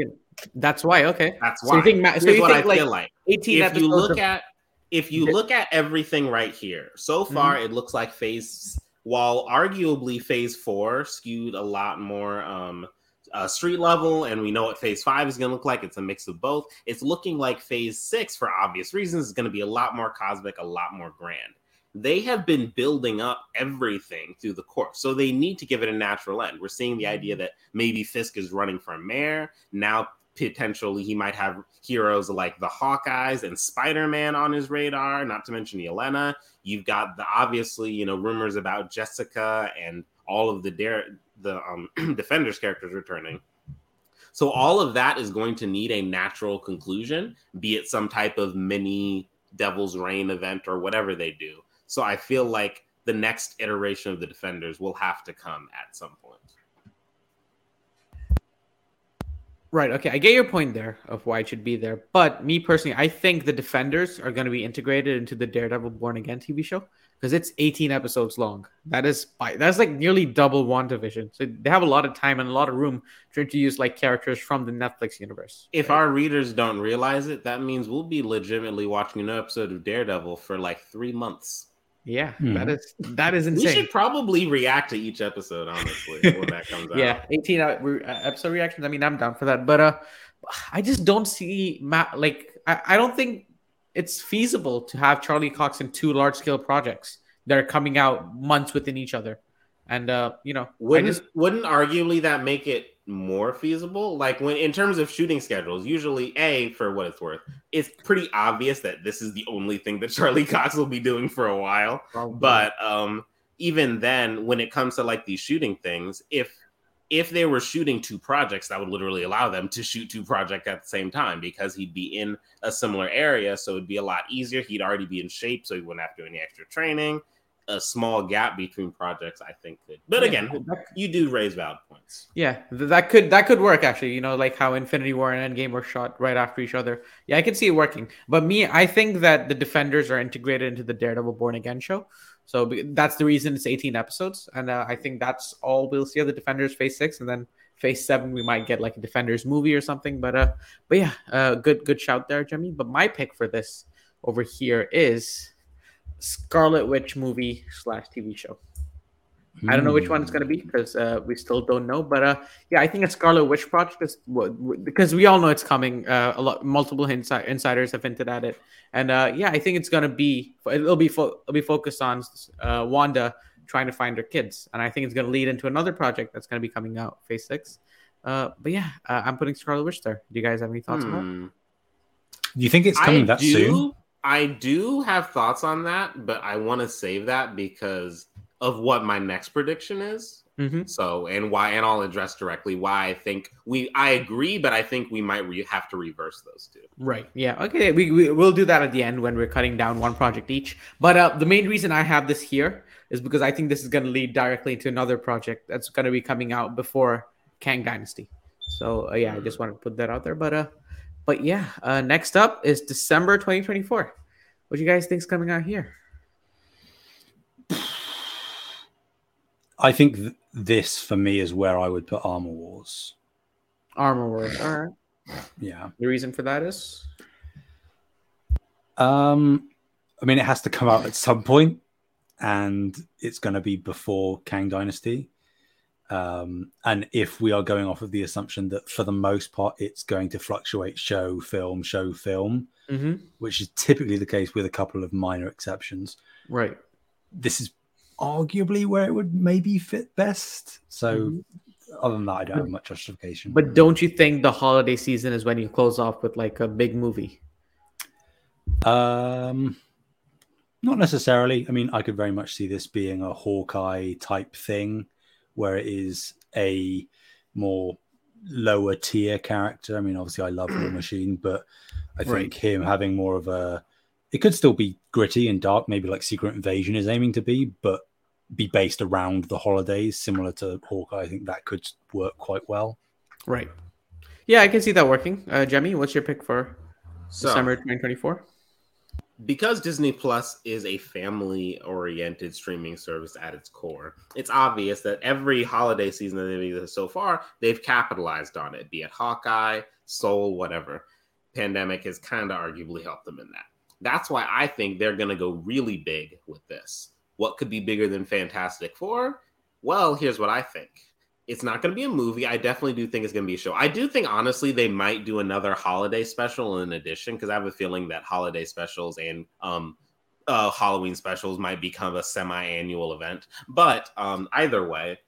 that's why. Okay. That's why. So you think, so you what think I like feel like. Eighteen. If you look of, at if you look at everything right here, so far mm-hmm. it looks like Phase while arguably phase four skewed a lot more um, uh, street level, and we know what phase five is going to look like. It's a mix of both. It's looking like phase six, for obvious reasons, is going to be a lot more cosmic, a lot more grand. They have been building up everything through the course, so they need to give it a natural end. We're seeing the idea that maybe Fisk is running for mayor. Now, potentially, he might have heroes like the Hawkeyes and Spider Man on his radar, not to mention Yelena. You've got the obviously, you know, rumors about Jessica and all of the dare the um, <clears throat> defenders characters returning. So all of that is going to need a natural conclusion, be it some type of mini Devil's Reign event or whatever they do. So I feel like the next iteration of the Defenders will have to come at some point. Right. Okay. I get your point there of why it should be there. But me personally, I think the Defenders are going to be integrated into the Daredevil Born Again TV show because it's 18 episodes long. That is that's like nearly double WandaVision. So they have a lot of time and a lot of room to introduce like characters from the Netflix universe. If right? our readers don't realize it, that means we'll be legitimately watching an episode of Daredevil for like three months. Yeah, hmm. that is that is insane. We should probably react to each episode, honestly, when that comes <laughs> out. Yeah, 18 episode reactions. I mean, I'm down for that, but uh, I just don't see ma- like I, I don't think it's feasible to have Charlie Cox in two large scale projects that are coming out months within each other, and uh, you know, wouldn't just, wouldn't arguably that make it more feasible. Like when in terms of shooting schedules, usually a for what it's worth, it's pretty obvious that this is the only thing that <laughs> Charlie Cox will be doing for a while. Probably. But um, even then, when it comes to like these shooting things, if if they were shooting two projects, that would literally allow them to shoot two projects at the same time because he'd be in a similar area, so it'd be a lot easier. He'd already be in shape, so he wouldn't have to do any extra training a small gap between projects, I think could. But again, you do raise valid points. Yeah, that could that could work actually. You know, like how Infinity War and Endgame were shot right after each other. Yeah, I can see it working. But me, I think that the Defenders are integrated into the Daredevil Born Again show. So that's the reason it's 18 episodes, and uh, I think that's all we'll see of the Defenders Phase Six, and then Phase Seven we might get like a Defenders movie or something. But uh, but yeah, uh, good good shout there, Jemmy. But my pick for this over here is Scarlet Witch movie slash TV show. I don't know which one it's going to be because uh, we still don't know. But uh, yeah, I think a Scarlet Witch project is because we all know it's coming. Uh, a lot, multiple insi- insiders have hinted at it, and uh, yeah, I think it's going to be it'll be fo- it'll be focused on uh, Wanda trying to find her kids, and I think it's going to lead into another project that's going to be coming out, Phase Six. Uh, but yeah, I'm putting Scarlet Witch there. Do you guys have any thoughts hmm. on that? Do you think it's coming I that do, soon? I do have thoughts on that, but I want to save that because of what my next prediction is. Mm-hmm. So, and why, and I'll address directly why I think we, I agree, but I think we might re- have to reverse those two. Right. Yeah. Okay. We, we, will do that at the end when we're cutting down one project each. But uh, the main reason I have this here is because I think this is going to lead directly to another project that's going to be coming out before Kang Dynasty. So, uh, yeah, I just want to put that out there. But, uh, but yeah, uh, next up is December 2024. What do you guys think is coming out here? <sighs> I think th- this for me is where I would put Armor Wars. Armor Wars. All right. Yeah. The reason for that is? Um, I mean, it has to come out at some point, and it's going to be before Kang Dynasty. Um, and if we are going off of the assumption that for the most part it's going to fluctuate show, film, show, film, mm-hmm. which is typically the case with a couple of minor exceptions. Right. This is arguably where it would maybe fit best. So, mm-hmm. other than that, I don't have much justification. But don't you think the holiday season is when you close off with like a big movie? Um, not necessarily. I mean, I could very much see this being a Hawkeye type thing where it is a more lower tier character. I mean, obviously, I love War Machine, but I think right. him having more of a it could still be gritty and dark, maybe like Secret Invasion is aiming to be, but be based around the holidays, similar to Hawkeye. I think that could work quite well. Right. Yeah, I can see that working. Uh, Jemmy, what's your pick for so, December 2024? Because Disney Plus is a family oriented streaming service at its core, it's obvious that every holiday season that they've used so far, they've capitalized on it, be it Hawkeye, Soul, whatever. Pandemic has kind of arguably helped them in that. That's why I think they're going to go really big with this. What could be bigger than Fantastic Four? Well, here's what I think it's not going to be a movie. I definitely do think it's going to be a show. I do think, honestly, they might do another holiday special in addition because I have a feeling that holiday specials and um, uh, Halloween specials might become a semi-annual event. But um, either way,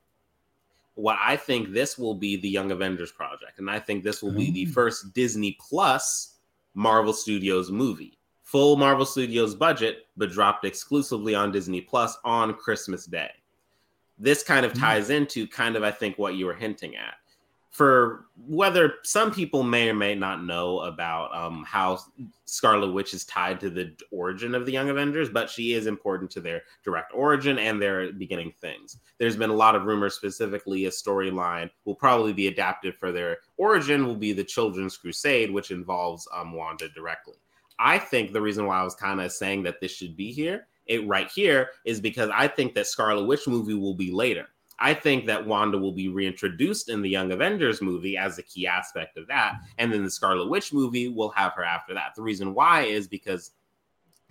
what I think this will be the Young Avengers project, and I think this will be the mm. first Disney Plus Marvel Studios movie. Full Marvel Studios budget, but dropped exclusively on Disney Plus on Christmas Day this kind of hmm. ties into kind of, I think, what you were hinting at. for whether some people may or may not know about um, how Scarlet Witch is tied to the origin of the Young Avengers, but she is important to their direct origin and their beginning things. There's been a lot of rumors, specifically a storyline will probably be adapted for their origin will be the Children's Crusade, which involves um, Wanda directly. I think the reason why I was kind of saying that this should be here, it right here, is because I think that Scarlet Witch movie will be later I think that Wanda will be reintroduced in the Young Avengers movie as a key aspect of that. And then the Scarlet Witch movie will have her after that. The reason why is because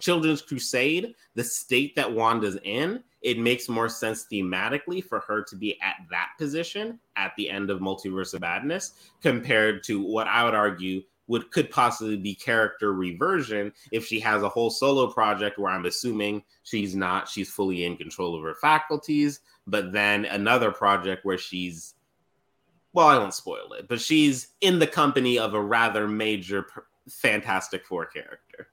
Children's Crusade, the state that Wanda's in, it makes more sense thematically for her to be at that position at the end of Multiverse of Madness compared to what I would argue would could possibly be character reversion if she has a whole solo project where I'm assuming she's not she's fully in control of her faculties, but then another project where she's well, I won't spoil it, but she's in the company of a rather major Fantastic Four character.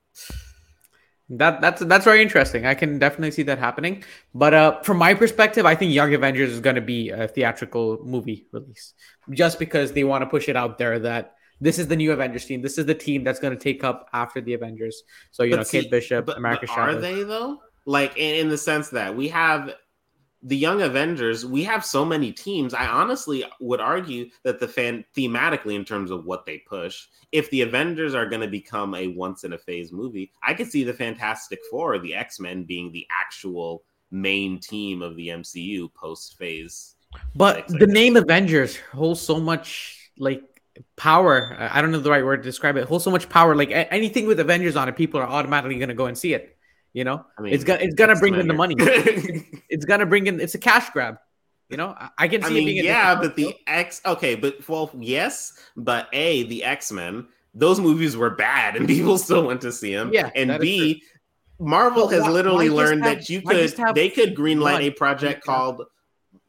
That that's that's very interesting. I can definitely see that happening. But uh, from my perspective, I think Young Avengers is going to be a theatrical movie release, just because they want to push it out there that this is the new Avengers team. This is the team that's going to take up after the Avengers. So you but know, see, Kate Bishop, but, America but Are they though? Like in, in the sense that we have the Young Avengers, we have so many teams. I honestly would argue that the fan thematically, in terms of what they push, if the Avengers are going to become a once in a phase movie, I could see the Fantastic Four, the X Men, being the actual main team of the MCU post phase. But the name Avengers holds so much like power. I don't know the right word to describe it. it holds so much power. Like anything with Avengers on it, people are automatically going to go and see it. You know, I mean, it's gonna it's gonna bring in the money. <laughs> it's gonna bring in. It's a cash grab. You know, I can see I mean, yeah, but the X. Okay, but well, yes, but a the X Men. Those movies were bad, and <laughs> people still went to see them. Yeah, and B, Marvel has literally learned have, that you could they could greenlight a project called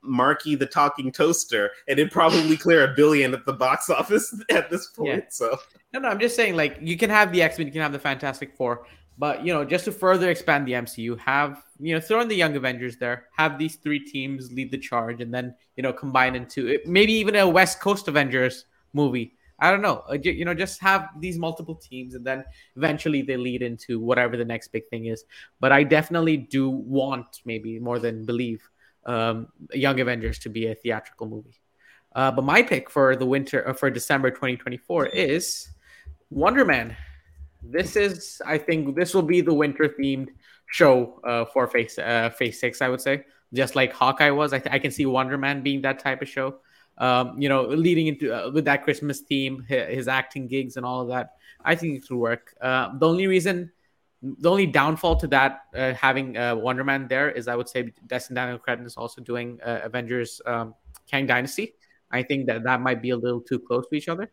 Marky the Talking Toaster, and it'd probably <laughs> clear a billion at the box office <laughs> at this point. Yeah. So no, no, I'm just saying like you can have the X Men, you can have the Fantastic Four, but you know, just to further expand the MCU, have you know, throw in the Young Avengers there, have these three teams lead the charge, and then you know, combine into maybe even a West Coast Avengers movie. I don't know, uh, you know, just have these multiple teams, and then eventually they lead into whatever the next big thing is. But I definitely do want, maybe more than believe, um, Young Avengers to be a theatrical movie. Uh, but my pick for the winter uh, for December 2024 is Wonder Man this is I think this will be the winter themed show uh, for Phase uh, Phase Six. I would say just like Hawkeye was. I, th- I can see Wonder Man being that type of show. Um, you know, leading into uh, with that Christmas theme, his, his, acting gigs and all of that. I think it will work. Uh, the only reason, the only downfall to that uh, having uh, Wonder Man there is I would say Destin Daniel Cretton is also doing uh, Avengers um, Kang Dynasty. I think that that might be a little too close to each other.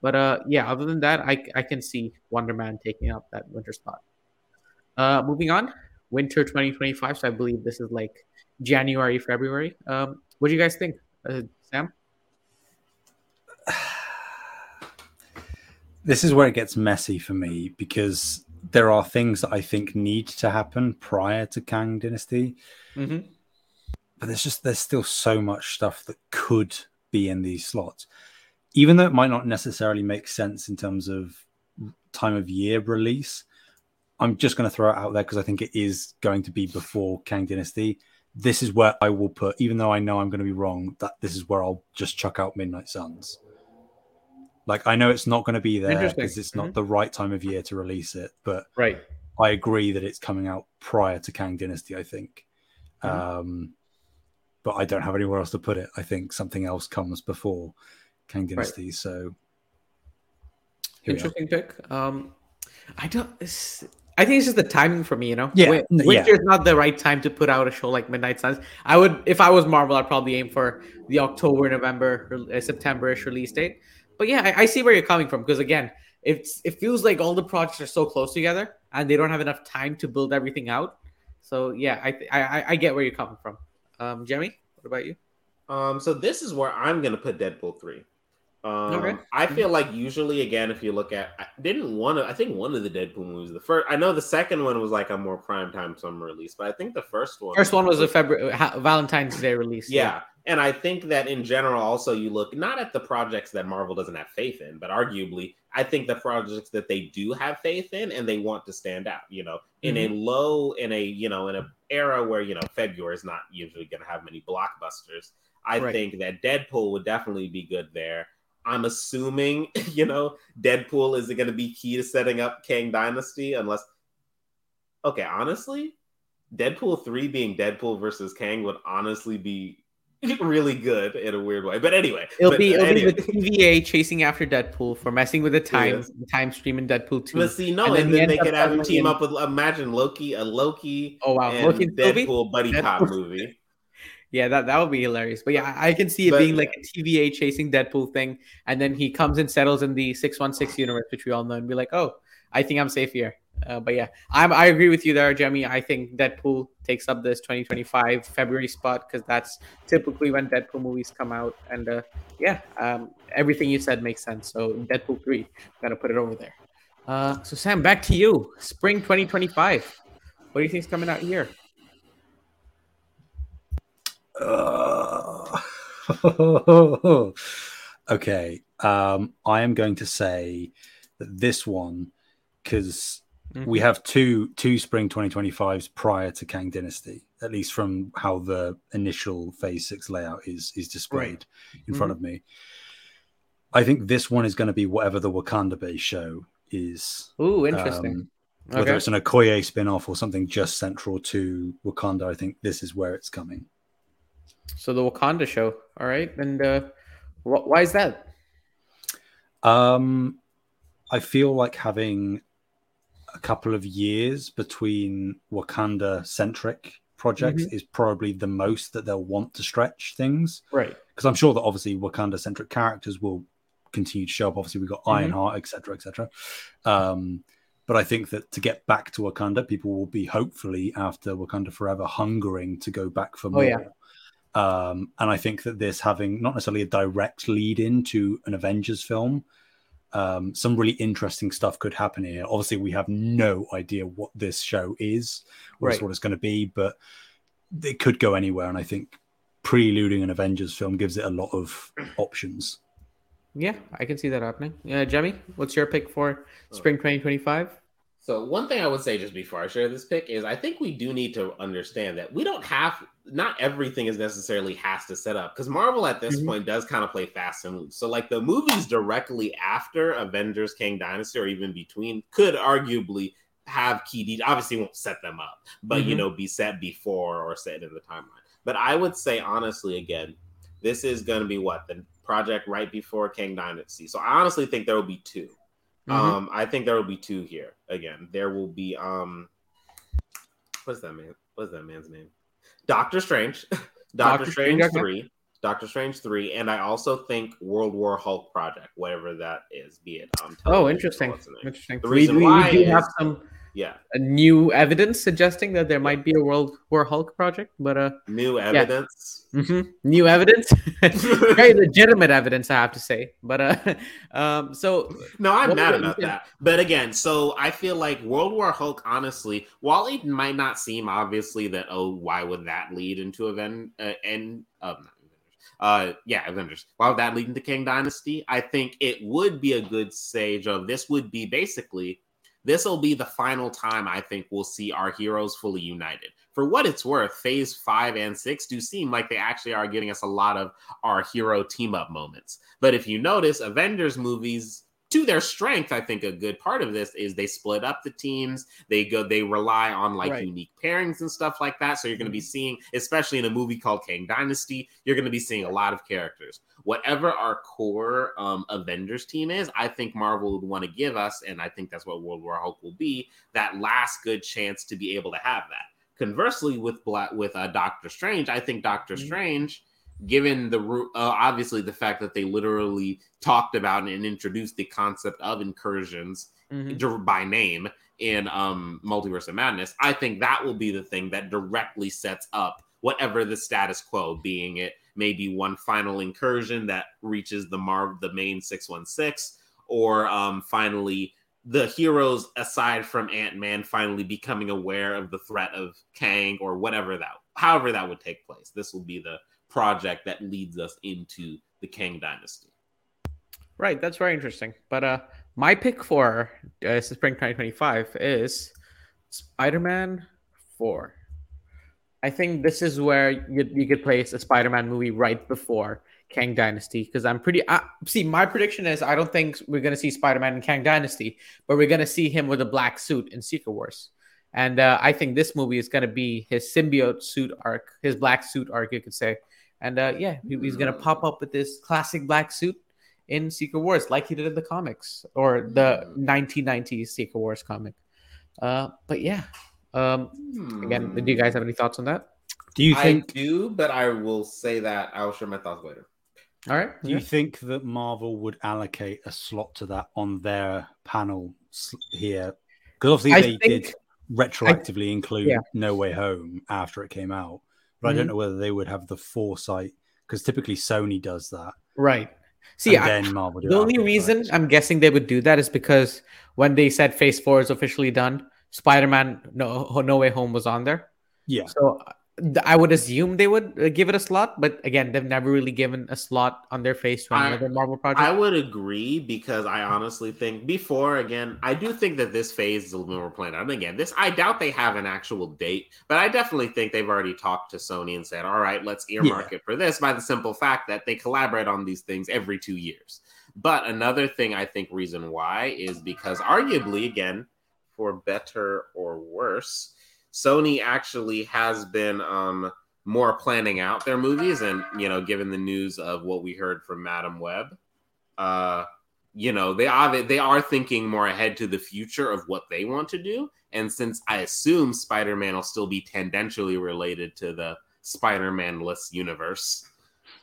But uh, yeah, other than that, I, I can see Wonder Man taking up that winter spot. Uh, moving on, winter 2025. So I believe this is like January, February. Um, what do you guys think, uh, Sam? <sighs> This is where it gets messy for me because there are things that I think need to happen prior to Kang Dynasty. Mm-hmm. But there's just there's still so much stuff that could be in these slots even though it might not necessarily make sense in terms of time of year release, I'm just going to throw it out there because I think it is going to be before Kang Dynasty. This is where I will put, even though I know I'm going to be wrong, that this is where I'll just chuck out Midnight Suns. Like I know it's not going to be there because it's mm-hmm. not the right time of year to release it, but right, I agree that it's coming out prior to Kang Dynasty. I think, mm-hmm. um, but I don't have anywhere else to put it. I think something else comes before. Kang Dynasty. Right. So interesting pick. Um, I don't. I think it's just the timing for me. You know, yeah, winter yeah. is not the right time to put out a show like Midnight Suns. I would, if I was Marvel, I'd probably aim for the October, November, uh, September-ish release date. But yeah, I, I see where you're coming from because again, it's it feels like all the projects are so close together and they don't have enough time to build everything out. So yeah, I I, I get where you're coming from. Um, Jemmy, what about you? Um, so this is where I'm gonna put Deadpool three Um, okay. I feel like usually, again, if you look at, I didn't one of, I think one of the Deadpool movies, the first, I know the second one was like a more prime time summer release, but I think the first one, first one was a February Valentine's Day release. Yeah. yeah. And I think that in general, also you look not at the projects that Marvel doesn't have faith in, but arguably, I think the projects that they do have faith in and they want to stand out, you know, in mm-hmm. a low, in a, you know, in an era where, you know, February is not usually going to have many blockbusters. I right. think that Deadpool would definitely be good there. I'm assuming, <laughs> you know, Deadpool is going to be key to setting up Kang Dynasty, unless. Okay, honestly, Deadpool 3 being Deadpool versus Kang would honestly be <laughs> really good in a weird way. But anyway, it'll but be it'll anyway. be the TVA chasing after Deadpool for messing with the time yes. the time stream in Deadpool 2. But see, no, and then, and then they could have him team in... up with imagine Loki, a Loki oh wow, and Loki Deadpool buddy Deadpool. cop movie. Yeah, that, that would be hilarious. But yeah, I can see it but, being like a TVA chasing Deadpool thing, and then he comes and settles in the six one six universe, which we all know, and be like, oh, I think I'm safe here. Uh, but yeah, I'm, I agree with you there, Jemmy. I think Deadpool takes up this 2025 February spot because that's typically when Deadpool movies come out. And uh, yeah, um, everything you said makes sense. So Deadpool 3, gotta put it over there. Uh, so Sam, back to you. Spring 2025. What do you think is coming out here? Uh, <laughs> okay. Um, I am going to say that this one, because mm-hmm. we have two two spring 2025s prior to Kang Dynasty, at least from how the initial Phase Six layout is is displayed right. in mm-hmm. front of me. I think this one is going to be whatever the Wakanda Bay show is. Ooh, interesting. Um, whether okay. it's an Okoye spin-off or something just central to Wakanda, I think this is where it's coming. So the Wakanda show. All right. And uh, wh- why is that? Um, I feel like having a couple of years between Wakanda centric projects mm-hmm. is probably the most that they'll want to stretch things. Right. Because I'm sure that obviously Wakanda centric characters will continue to show up. Obviously, we've got mm-hmm. Ironheart, etc., etc. Um, but I think that to get back to Wakanda, people will be hopefully after Wakanda Forever hungering to go back for more. Oh, yeah. Um, and I think that this having not necessarily a direct lead into an Avengers film, um, some really interesting stuff could happen here. Obviously, we have no idea what this show is or right. what it's going to be, but it could go anywhere. And I think preluding an Avengers film gives it a lot of <clears throat> options. Yeah, I can see that happening. Uh, Jemmy, what's your pick for spring 2025? So one thing I would say just before I share this pick is I think we do need to understand that we don't have not everything is necessarily has to set up because Marvel at this mm-hmm. point does kind of play fast and loose. So like the movies directly after Avengers Kang Dynasty or even between could arguably have key details. Obviously won't set them up, but mm-hmm. you know, be set before or set in the timeline. But I would say honestly again, this is gonna be what the project right before Kang Dynasty. So I honestly think there will be 2 mm-hmm. Um, I think there will be two here again. There will be um, what's that man? What's that man's name? Doctor Strange, <laughs> Doctor, Strange, Strange three, Doctor Strange three, and I also think World War Hulk project, whatever that is, be it. Um, oh, interesting, interesting. The reason we, why we do is, have some yeah new evidence suggesting that there might be a World War Hulk project, but uh, new evidence. Yeah. Mm-hmm. New evidence, <laughs> very legitimate evidence, I have to say. But uh, um, so no, I'm mad about that. But again, so I feel like World War Hulk, honestly, while it might not seem obviously that oh, why would that lead into event uh, and um, uh yeah avengers why would that lead into Kang Dynasty i think it would be a good stage of this would be basically this will be the final time I think we'll see our heroes fully united. For what it's worth, phase five and six do seem like they actually are getting us a lot of our hero team up moments. But if you notice, Avengers movies to their strength, I think a good part of this is they split up the teams. They go, they rely on like right. unique pairings and stuff like that. So you're going to be mm-hmm. seeing, especially in a movie called Kang Dynasty, you're going to be seeing a lot of characters. Whatever our core um, Avengers team is, I think Marvel would want to give us, and I think that's what World War Hulk will be, that last good chance to be able to have that. Conversely, with Black, with uh, Doctor Strange, I think Doctor mm-hmm. Strange given the uh, obviously the fact that they literally talked about and introduced the concept of incursions mm-hmm. by name in um multiverse of madness i think that will be the thing that directly sets up whatever the status quo being it maybe one final incursion that reaches the the main 616 or um, finally the heroes aside from ant-man finally becoming aware of the threat of kang or whatever that however that would take place. This will be the project that leads us into the kang dynasty. Right that's very interesting. But uh my pick for uh, spring 2025 is spider-man 4 I think this is where you, you could place a Spider-Man movie right before Kang Dynasty because I'm pretty. Uh, see, my prediction is I don't think we're gonna see Spider-Man in Kang Dynasty, but we're gonna see him with a black suit in Secret Wars, and uh, I think this movie is gonna be his symbiote suit arc, his black suit arc, you could say, and uh, yeah, he's gonna pop up with this classic black suit in Secret Wars like he did in the comics or the 1990s Secret Wars comic. Uh, but yeah, um, hmm. Again, do you guys have any thoughts on that? Do you think? I do, but I will say that I will share my thoughts later. All right. Do yeah. you think that Marvel would allocate a slot to that on their panel here? Because obviously I they think, did retroactively I, include yeah. No Way Home after it came out, but mm-hmm. I don't mm-hmm. know whether they would have the foresight because typically Sony does that, right? See, I, the only reason I'm guessing they would do that is because when they said Phase Four is officially done, Spider-Man No No Way Home was on there. Yeah. So I would assume they would uh, give it a slot, but again, they've never really given a slot on their face to another Marvel project. I would agree because I honestly think before again, I do think that this phase is a little more planned out. And again, this I doubt they have an actual date, but I definitely think they've already talked to Sony and said, "All right, let's earmark yeah. it for this." By the simple fact that they collaborate on these things every two years. But another thing I think reason why is because arguably, again, for better or worse, Sony actually has been um, more planning out their movies, and you know, given the news of what we heard from Madame Web, uh, you know, they are they are thinking more ahead to the future of what they want to do. And since I assume Spider-Man will still be tendentially related to the Spider-Man-less universe,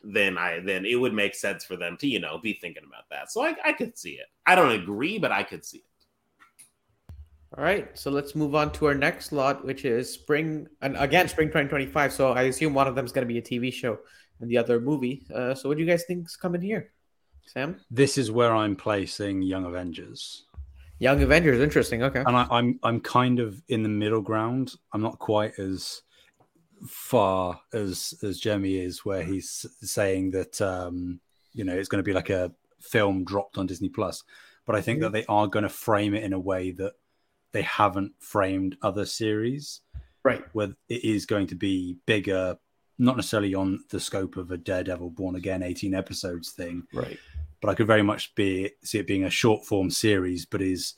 then I then it would make sense for them to you know be thinking about that. So I, I could see it. I don't agree, but I could see it. All right, so let's move on to our next lot, which is spring, and again, spring 2025. So I assume one of them is going to be a TV show and the other movie. Uh, so what do you guys think's coming here, Sam? This is where I'm placing Young Avengers. Young Avengers, interesting. Okay, and I, am I'm, I'm kind of in the middle ground. I'm not quite as far as as Jemmy is, where he's saying that um, you know it's going to be like a film dropped on Disney Plus. But I think mm-hmm. that they are going to frame it in a way that they haven't framed other series, right? Where it is going to be bigger, not necessarily on the scope of a Daredevil Born Again 18 episodes thing, right? But I could very much be see it being a short form series, but is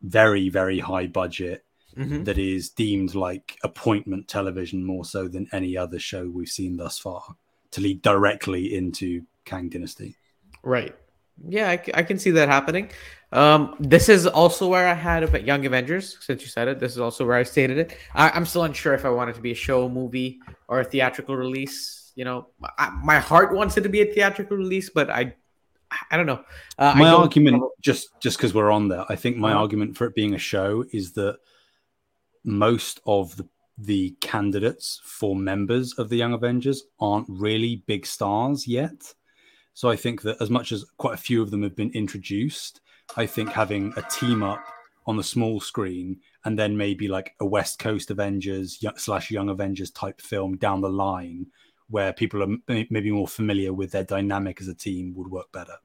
very very high budget. Mm-hmm. That is deemed like appointment television more so than any other show we've seen thus far to lead directly into Kang Dynasty. Right. Yeah, I, I, can see that happening. Um, this is also where I had about Young Avengers, since you said it. This is also where I stated it. I, am still unsure if I want it to be a show, movie, or a theatrical release. You know, I, my heart wants it to be a theatrical release, but I, I don't know. Uh, my argument, know. just just because we're on there, I think my uh-huh. argument for it being a show is that most of the the candidates for members of the Young Avengers aren't really big stars yet. So I think that as much as quite a few of them have been introduced, I think having a team up on the small screen and then maybe like a West Coast Avengers slash Young Avengers type film down the line where people are maybe more familiar with their dynamic as a team would work better.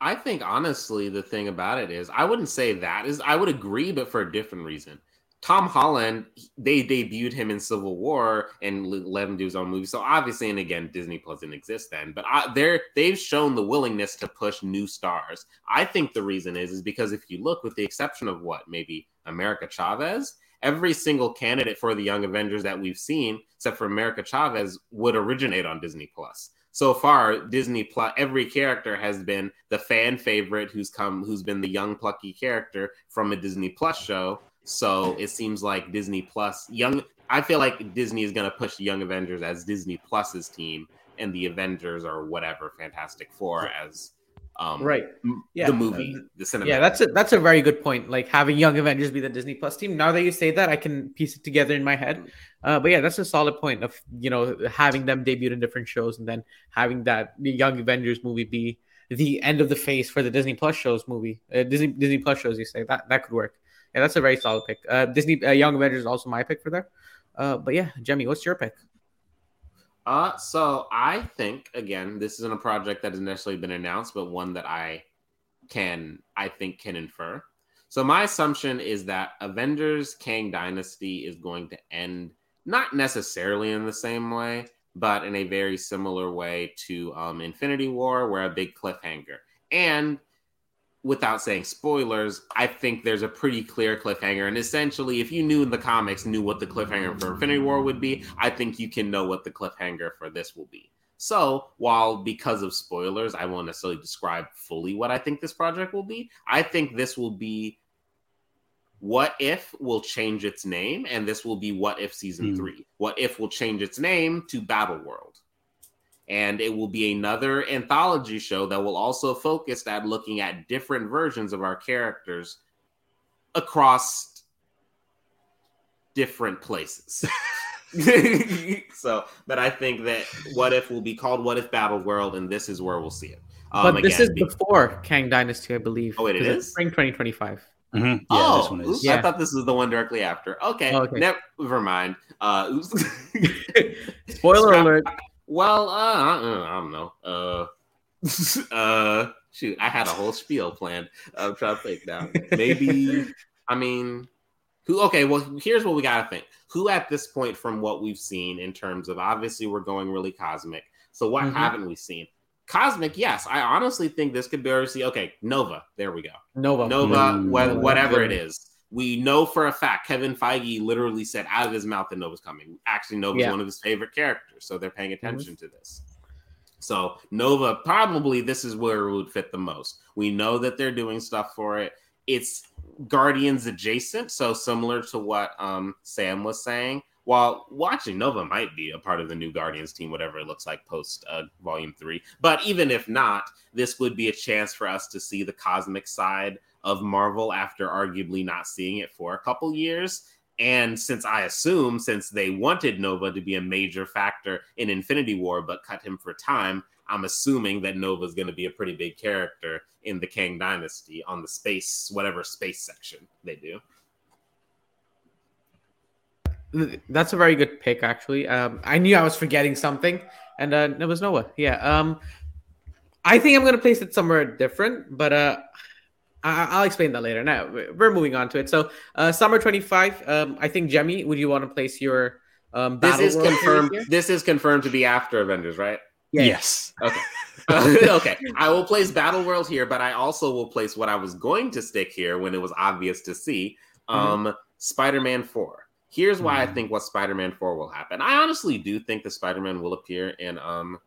I think honestly, the thing about it is, I wouldn't say that is. I would agree, but for a different reason. Tom Holland, they debuted him in Civil War and let him do his own movie. So obviously, and again, Disney Plus didn't exist then, but I, they're they've shown the willingness to push new stars. I think the reason is is because if you look, with the exception of what maybe America Chavez, every single candidate for the Young Avengers that we've seen, except for America Chavez, would originate on Disney Plus. So far, Disney Plus, every character has been the fan favorite who's come, who's been the young plucky character from a Disney Plus show so it seems like Disney Plus, young. I feel like Disney is going to push Young Avengers as Disney Plus's team, and the Avengers or whatever Fantastic Four as um, right. yeah. the movie the cinema yeah that's a that's a very good point like having young avengers be the disney plus team. Now that you say that i can piece it together in my head. Uh, but yeah that's a solid point of you know having them debut in different shows and then having that the young avengers movie be the end of the phase for the disney plus shows movie uh, disney disney plus shows you say that that could work yeah that's a very solid pick uh, disney uh, young avengers is also my pick for there uh, but yeah jemmy what's your pick uh, so I think again, this isn't a project that has necessarily been announced, but one that I can, I think, can infer. So my assumption is that Avengers Kang Dynasty is going to end not necessarily in the same way, but in a very similar way to um, Infinity War, where a big cliffhanger. And without saying spoilers, I think there's a pretty clear cliffhanger. And essentially, if you knew in the comics, knew what the cliffhanger for Infinity War would be, I think you can know what the cliffhanger for this will be. So, while because of spoilers, I won't necessarily describe fully what I think this project will be, I think this will be What If will change its name, and this will be What If Season mm. 3. What If will change its name to Battle World and it will be another anthology show that will also focus at looking at different versions of our characters across different places. <laughs> <laughs> so, but I think that What If will be called What If Battle World, and this is where we'll see it. Um, but this again, is before Kang Dynasty, I believe. Oh, it is spring 2025. Mm-hmm. Yeah, oh, this one is. Yeah. I thought this was the one directly after. Okay, oh, okay. never mind. Uh, <laughs> Spoiler alert. Well, uh, I, don't know. Uh, <laughs> uh, shoot, I had a whole spiel planned. I'm trying to think now. Maybe, I mean, who? Okay, well, here's what we gotta think. Who at this point, from what we've seen in terms of obviously we're going really cosmic. So what mm-hmm. haven't we seen? Cosmic, yes. I honestly think this could be see. Okay, Nova. There we go. Nova. Nova. Mm-hmm. whatever it is. We know for a fact Kevin Feige literally said out of his mouth that Nova's coming. Actually, Nova's yeah. one of his favorite characters, so they're paying attention mm-hmm. to this. So Nova, probably this is where it would fit the most. We know that they're doing stuff for it. It's Guardians adjacent, so similar to what um, Sam was saying. While watching Nova might be a part of the new Guardians team, whatever it looks like post uh, Volume Three. But even if not, this would be a chance for us to see the cosmic side of Marvel after arguably not seeing it for a couple years. And since I assume, since they wanted Nova to be a major factor in Infinity War, but cut him for time, I'm assuming that Nova is going to be a pretty big character in the Kang Dynasty on the space, whatever space section they do. That's a very good pick, actually. Um, I knew I was forgetting something, and uh, it was Nova. Yeah. Um, I think I'm going to place it somewhere different, but uh, I- will explain that later. Now we're moving on to it. So, uh, summer 25. Um, I think Jemmy, would you want to place your um, this is confirmed. This is confirmed to be after Avengers, right? Yeah. Yes. Okay. <laughs> <laughs> okay. I will place Battle World here, but I also will place what I was going to stick here when it was obvious to see. Mm-hmm. Um, mm-hmm. Spider-Man 4. Here's why mm-hmm. I think what Spider-Man 4 will happen. I honestly do think the Spider-Man will appear in um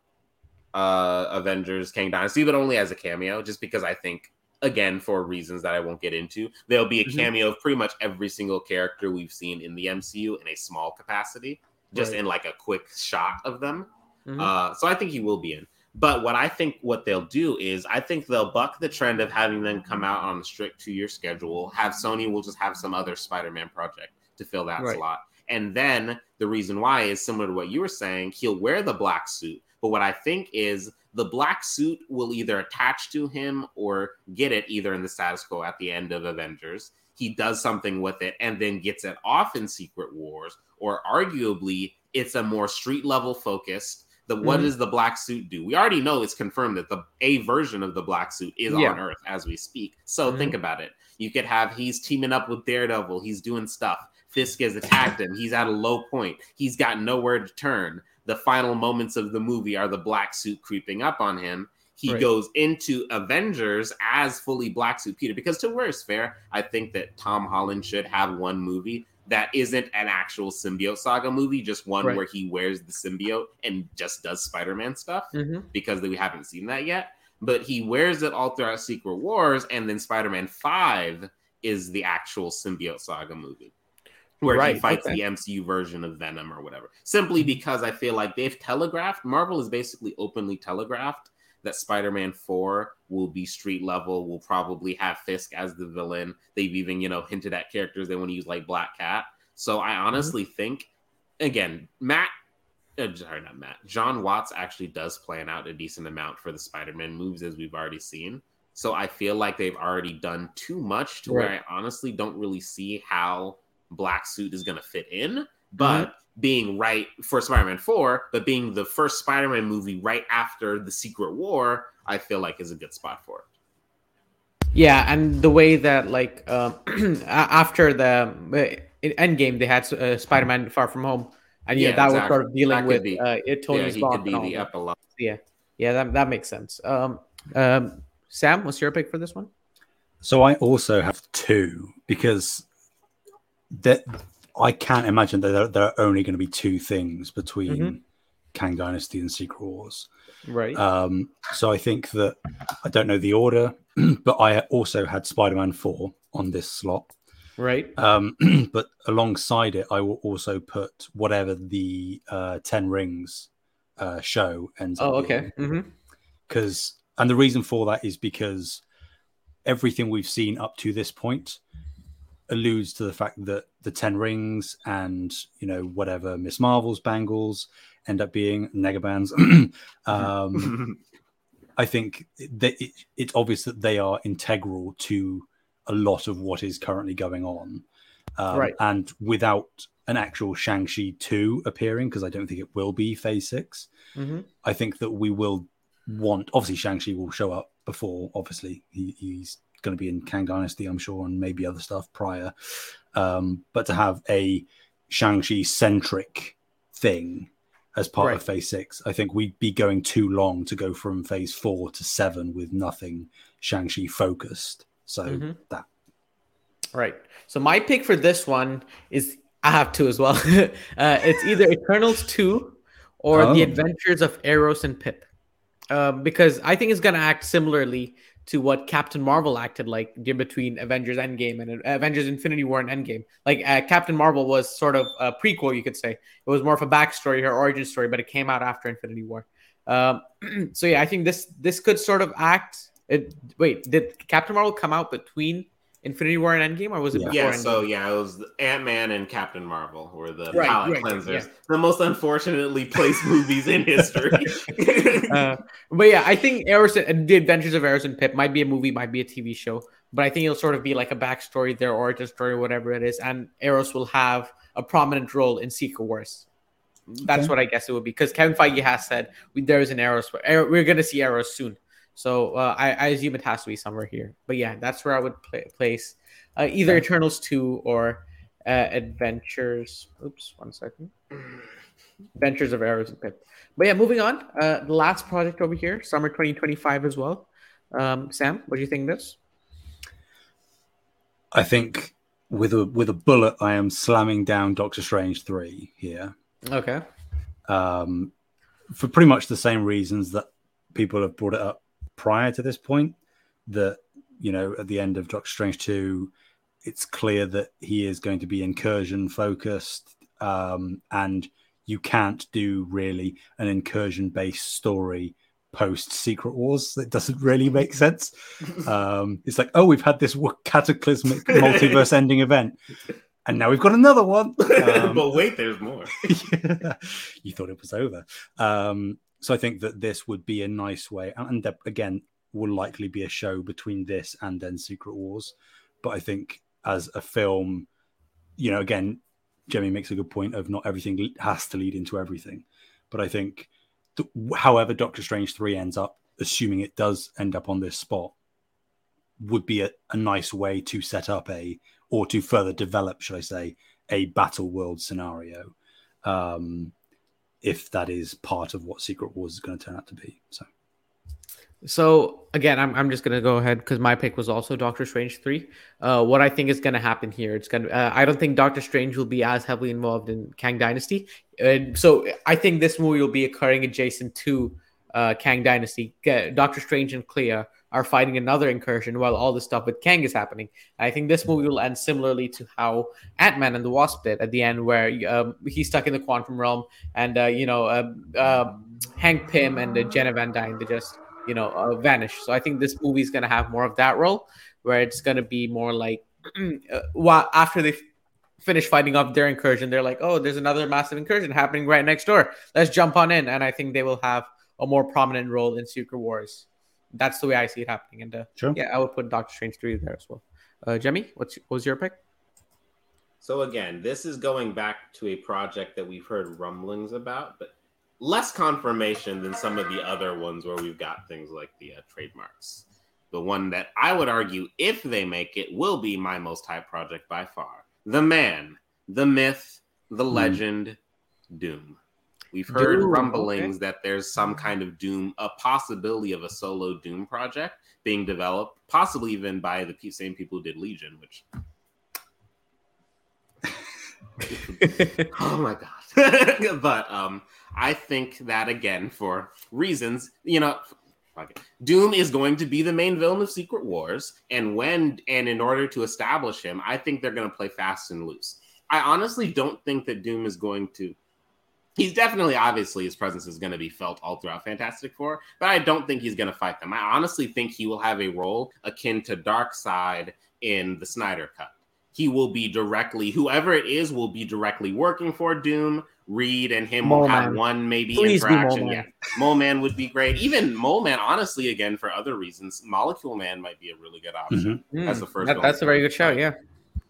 uh Avengers Kang Dynasty, but only as a cameo, just because I think again for reasons that I won't get into. There'll be a mm-hmm. cameo of pretty much every single character we've seen in the MCU in a small capacity, just right. in like a quick shot of them. Mm-hmm. Uh, so I think he will be in. But what I think what they'll do is I think they'll buck the trend of having them come out on a strict two year schedule. Have Sony will just have some other Spider Man project to fill that right. slot. And then the reason why is similar to what you were saying. He'll wear the black suit. But what I think is the black suit will either attach to him or get it either in the status quo at the end of Avengers. He does something with it and then gets it off in Secret Wars, or arguably it's a more street level focused. The mm-hmm. what does the black suit do? We already know it's confirmed that the a version of the black suit is yeah. on Earth as we speak. So mm-hmm. think about it. You could have he's teaming up with Daredevil, he's doing stuff. Fisk has attacked him. He's at a low point. He's got nowhere to turn the final moments of the movie are the black suit creeping up on him. He right. goes into Avengers as fully black suit Peter because to where it's fair, I think that Tom Holland should have one movie that isn't an actual symbiote saga movie, just one right. where he wears the symbiote and just does Spider-Man stuff mm-hmm. because we haven't seen that yet. But he wears it all throughout Secret Wars, and then Spider-Man Five is the actual symbiote saga movie where right, he fights okay. the MCU version of Venom or whatever. Simply because I feel like they've telegraphed, Marvel has basically openly telegraphed that Spider-Man 4 will be street level, will probably have Fisk as the villain. They've even, you know, hinted at characters they want to use like Black Cat. So I mm-hmm. honestly mm-hmm. think again, Matt uh, sorry, not Matt. Jon Watts actually does plan out a decent amount for the Spider-Man moves as we've already seen. So I feel like they've already done too much to right. where I honestly don't really see how Black Suit is going to fit in. But mm-hmm. being right for Spider-Man 4, but being the first Spider-Man movie right after the Secret War, I feel like is a good spot for it. Yeah, and the way that like uh, <clears throat> after the uh, Endgame, they had uh, Spider-Man Far From Home, and yeah, yeah that exactly. was sort of dealing with be, uh, it, Tony's yeah, could be the epilogue. Yeah, yeah, that that makes sense. Um, um, Sam, what's your pick for this one? So I also have two because that I can't imagine that there, there, are only going to be two things between mm-hmm. Kang Dynasty and Secret Wars. Right. Um, so I think that I don't know the order, <clears throat> but I also had Spider Man 4 on this slot. Right. Um, <clears throat> but alongside it, I will also put whatever the uh, 10 Rings uh, show ends oh, up. Oh, okay. Because mm-hmm and the reason for that is because everything we've seen up to this point alludes to the fact that the Ten Rings and you know whatever Miss Marvel's bangles end up being negabands. <clears throat> um, <laughs> I think that it, it's obvious that they are integral to a lot of what is currently going on. Um, right. And without an actual Shang-Chi 2 appearing, because I don't think it will be phase 6, mm-hmm. I think that we will want. Obviously, Shang-Chi will show up before, obviously, he, he's going to be in Kang Dynasty, I'm sure, and maybe other stuff prior. Um, but to have a Shang-Chi centric thing as part right. of phase six, I think we'd be going too long to go from phase four to seven with nothing Shang-Chi focused. So mm-hmm. that. Right. So my pick for this one is I have two as well. <laughs> uh, it's either Eternals 2 or oh. The Adventures of Eros and Pip. Um, because I think it's going to act similarly to what Captain Marvel acted like between Avengers Endgame and uh, Avengers Infinity War and Endgame. Like uh, Captain Marvel was sort of a prequel, you could say. It was more of a backstory, her origin story, but it came out after Infinity War. Um, <clears throat> so yeah, I think this this could sort of act. It, wait, did Captain Marvel come out between Infinity War and Endgame, or was it yeah. before? Yeah, Endgame? so yeah, it was Ant Man and Captain Marvel were the right, palate right, cleansers, yeah. the most unfortunately placed <laughs> movies in history. <laughs> uh, but yeah, I think Eros, and The Adventures of Eros and Pip might be a movie, might be a TV show, but I think it'll sort of be like a backstory, their origin story, whatever it is, and Eros will have a prominent role in Secret Wars. That's okay. what I guess it would be because Kevin Feige has said we, there is an Eros. We're going to see Eros soon. So uh, I, I, assume it has to be somewhere here. But yeah, that's where I would play, place uh, either Eternals 2 or uh, Adventures. Oops, one second. Adventures of Eros and Pip. But yeah, moving on. Uh, the last project over here, summer 2025 as well. Um, Sam, what do you think of this? I think with a with a bullet, I am slamming down Doctor Strange three here. Okay. Um, for pretty much the same reasons that people have brought it up prior to this point that you know at the end of Doctor Strange two, it's clear that he is going to be incursion focused, um, and you can't do really an incursion based story post Secret Wars. That doesn't really make sense. <laughs> Um, it's like, oh, we've had this cataclysmic <laughs> multiverse ending event. And now we've got another one. <laughs> Um, but wait, there's more. yeah, you thought it was over. Um, so I think that this would be a nice way, and, again, will likely be a show between this and then Secret Wars. But I think as a film, you know, again, Jemmy makes a good point of not everything has to lead into everything. But I think, th- however, Doctor Strange 3 ends up, assuming it does end up on this spot, would be a, a nice way to set up a, or to further develop, should I say, a battle world scenario. Um, if that is part of what Secret Wars is going to turn out to be. So, so again, I'm, I'm just going to go ahead because my pick was also Doctor Strange three. Uh, what I think is going to happen here, it's going to. Uh, I don't think Doctor Strange will be as heavily involved in Kang Dynasty, and so I think this movie will be occurring adjacent to uh, Kang Dynasty. Doctor Strange and Clea are fighting another incursion while all this stuff with Kang is happening. I think this movie will end similarly to how Ant Man and the Wasp did at the end, where um, he's stuck in the quantum realm, and uh, you know, uh, uh, Hank Pym and uh, Janet Van Dyne they just you know, uh, vanish. So I think this movie is going to have more of that role, where it's going to be more like, <clears throat> uh, well, after they finish fighting off their incursion, they're like, oh, there's another massive incursion happening right next door. Let's jump on in, and I think they will have a more prominent role in Secret Wars. That's the way I see it happening. And uh, sure. yeah, I would put Doctor Strange three there as well. Uh, Jemmy, what's what was your pick? So again, this is going back to a project that we've heard rumblings about, but less confirmation than some of the other ones where we've got things like the uh, trademarks. The one that I would argue, if they make it, will be my most hype project by far. The man, the myth, the hmm. legend, Doom. We've heard Doom, rumblings okay. that there's some kind of Doom, a possibility of a solo Doom project being developed, possibly even by the same people who did Legion, which. <laughs> oh my god! <laughs> but um, I think that again, for reasons, you know, Doom is going to be the main villain of Secret Wars, and when and in order to establish him, I think they're going to play fast and loose. I honestly don't think that Doom is going to. He's definitely, obviously, his presence is going to be felt all throughout Fantastic Four, but I don't think he's going to fight them. I honestly think he will have a role akin to Darkseid in the Snyder Cut. He will be directly, whoever it is, will be directly working for Doom Reed and him Mole will have one maybe Please interaction. Mole yeah, Mole Man would be great. Even Mole Man, honestly, again for other reasons, Molecule Man might be a really good option. Mm-hmm. That's the first. That, that's a very good show. Yeah.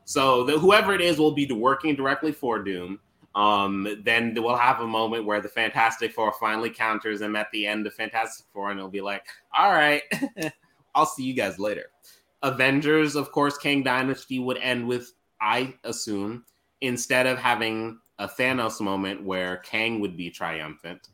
So the, whoever it is will be working directly for Doom. Um, then we'll have a moment where the Fantastic Four finally counters him at the end of Fantastic Four, and it'll be like, "All right, <laughs> I'll see you guys later." Avengers, of course, Kang Dynasty would end with, I assume, instead of having a Thanos moment where Kang would be triumphant.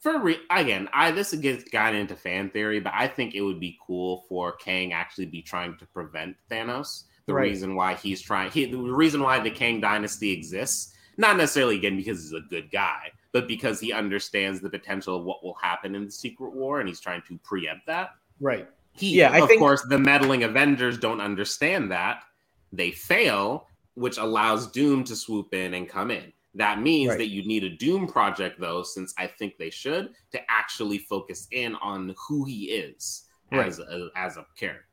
For re- again, I this gets gotten into fan theory, but I think it would be cool for Kang actually be trying to prevent Thanos. The right. reason why he's trying, he, the reason why the Kang dynasty exists, not necessarily again because he's a good guy, but because he understands the potential of what will happen in the Secret War, and he's trying to preempt that. Right. He, yeah, I of think... course, the meddling Avengers don't understand that. They fail, which allows Doom to swoop in and come in. That means right. that you need a Doom project, though, since I think they should, to actually focus in on who he is right. as a, as a character.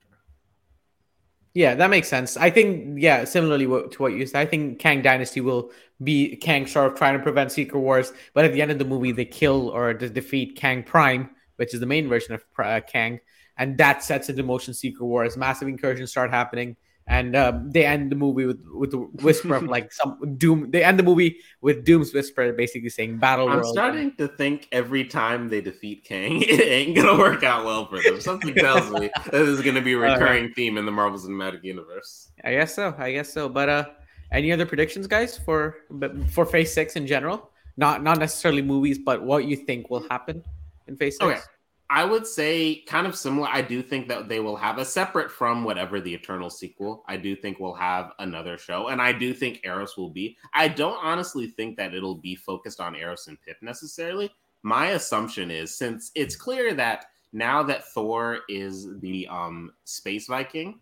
Yeah, that makes sense. I think, yeah, similarly to what you said, I think Kang Dynasty will be Kang sort of trying to prevent Secret Wars, but at the end of the movie, they kill or defeat Kang Prime, which is the main version of uh, Kang, and that sets into motion Secret Wars. Massive incursions start happening and um, they end the movie with with the whisper of like some doom. They end the movie with Doom's whisper, basically saying "Battle I'm World." starting to think every time they defeat Kang, <laughs> it ain't gonna work out well for them. Something tells me <laughs> this is gonna be a recurring theme in the Marvel Cinematic Universe. I guess so. I guess so. But uh, any other predictions, guys, for for Phase Six in general? Not not necessarily movies, but what you think will happen in Phase Six. Okay. I would say kind of similar. I do think that they will have a separate from whatever the Eternal sequel. I do think we'll have another show, and I do think Eros will be. I don't honestly think that it'll be focused on Eros and Pip necessarily. My assumption is since it's clear that now that Thor is the um, space Viking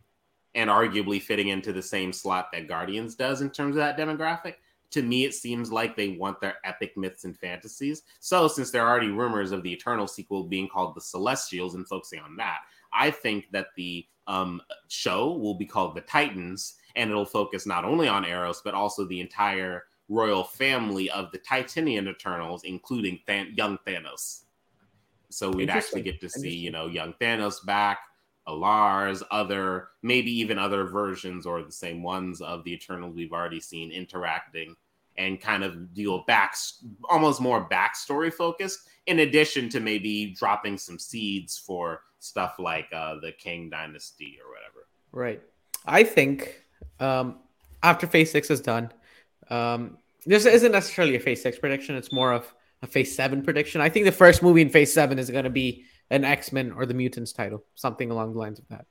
and arguably fitting into the same slot that Guardians does in terms of that demographic, to me, it seems like they want their epic myths and fantasies. So, since there are already rumors of the Eternal sequel being called The Celestials and focusing on that, I think that the um, show will be called The Titans, and it'll focus not only on Eros, but also the entire royal family of the Titanian Eternals, including Than- young Thanos. So, we'd actually get to see, you know, young Thanos back. A'lars, other maybe even other versions or the same ones of the Eternals we've already seen interacting and kind of deal back almost more backstory focused in addition to maybe dropping some seeds for stuff like uh, the Kang Dynasty or whatever. Right. I think um, after Phase Six is done, um, this isn't necessarily a Phase Six prediction. It's more of a Phase Seven prediction. I think the first movie in Phase Seven is going to be an X Men or the Mutants title, something along the lines of that.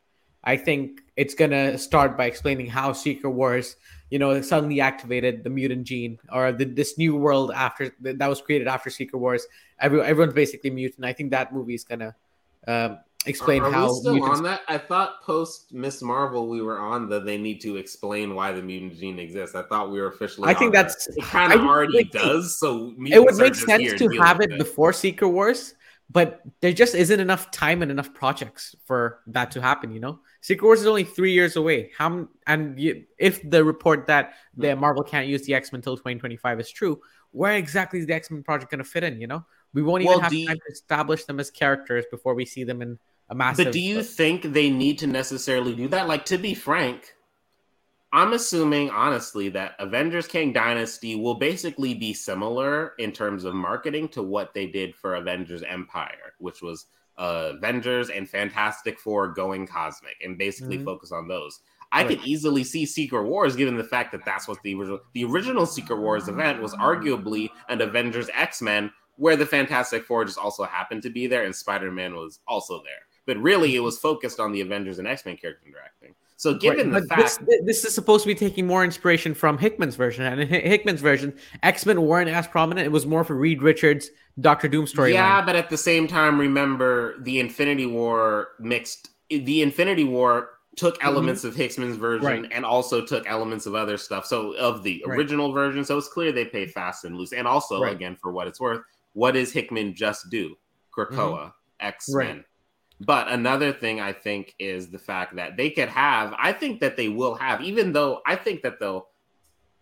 I think it's gonna start by explaining how Secret Wars, you know, suddenly activated the mutant gene or the, this new world after that was created after Secret Wars. Every, everyone's basically mutant. I think that movie is gonna um, explain are, are how. We still mutants... on that? I thought post Miss Marvel we were on that they need to explain why the mutant gene exists. I thought we were officially. I think that's that. it. Kind of already does. So it would make sense to have it, it before Secret Wars but there just isn't enough time and enough projects for that to happen. You know, Secret Wars is only three years away. How and you, if the report that the hmm. Marvel can't use the X Men until 2025 is true, where exactly is the X Men project going to fit in? You know, we won't even well, have you, time to establish them as characters before we see them in a massive. But do you uh, think they need to necessarily do that? Like, to be frank, I'm assuming honestly that Avengers Kang Dynasty will basically be similar in terms of marketing to what they did for Avengers Empire, which was uh, Avengers and Fantastic Four going cosmic and basically mm-hmm. focus on those. I right. could easily see Secret Wars, given the fact that that's what the original the original Secret Wars event was arguably an Avengers X Men, where the Fantastic Four just also happened to be there and Spider Man was also there. But really, it was focused on the Avengers and X Men character interacting. So, given right, the fact this, this, is supposed to be taking more inspiration from Hickman's version, and in Hickman's version, X Men weren't as prominent. It was more for Reed Richards' Doctor Doom story. Yeah, line. but at the same time, remember the Infinity War mixed. The Infinity War took mm-hmm. elements mm-hmm. of Hickman's version right. and also took elements of other stuff. So of the original right. version, so it's clear they pay fast and loose. And also, again, for what it's worth, what does Hickman just do? Krakoa, mm-hmm. X Men. But another thing I think is the fact that they could have, I think that they will have, even though I think that they'll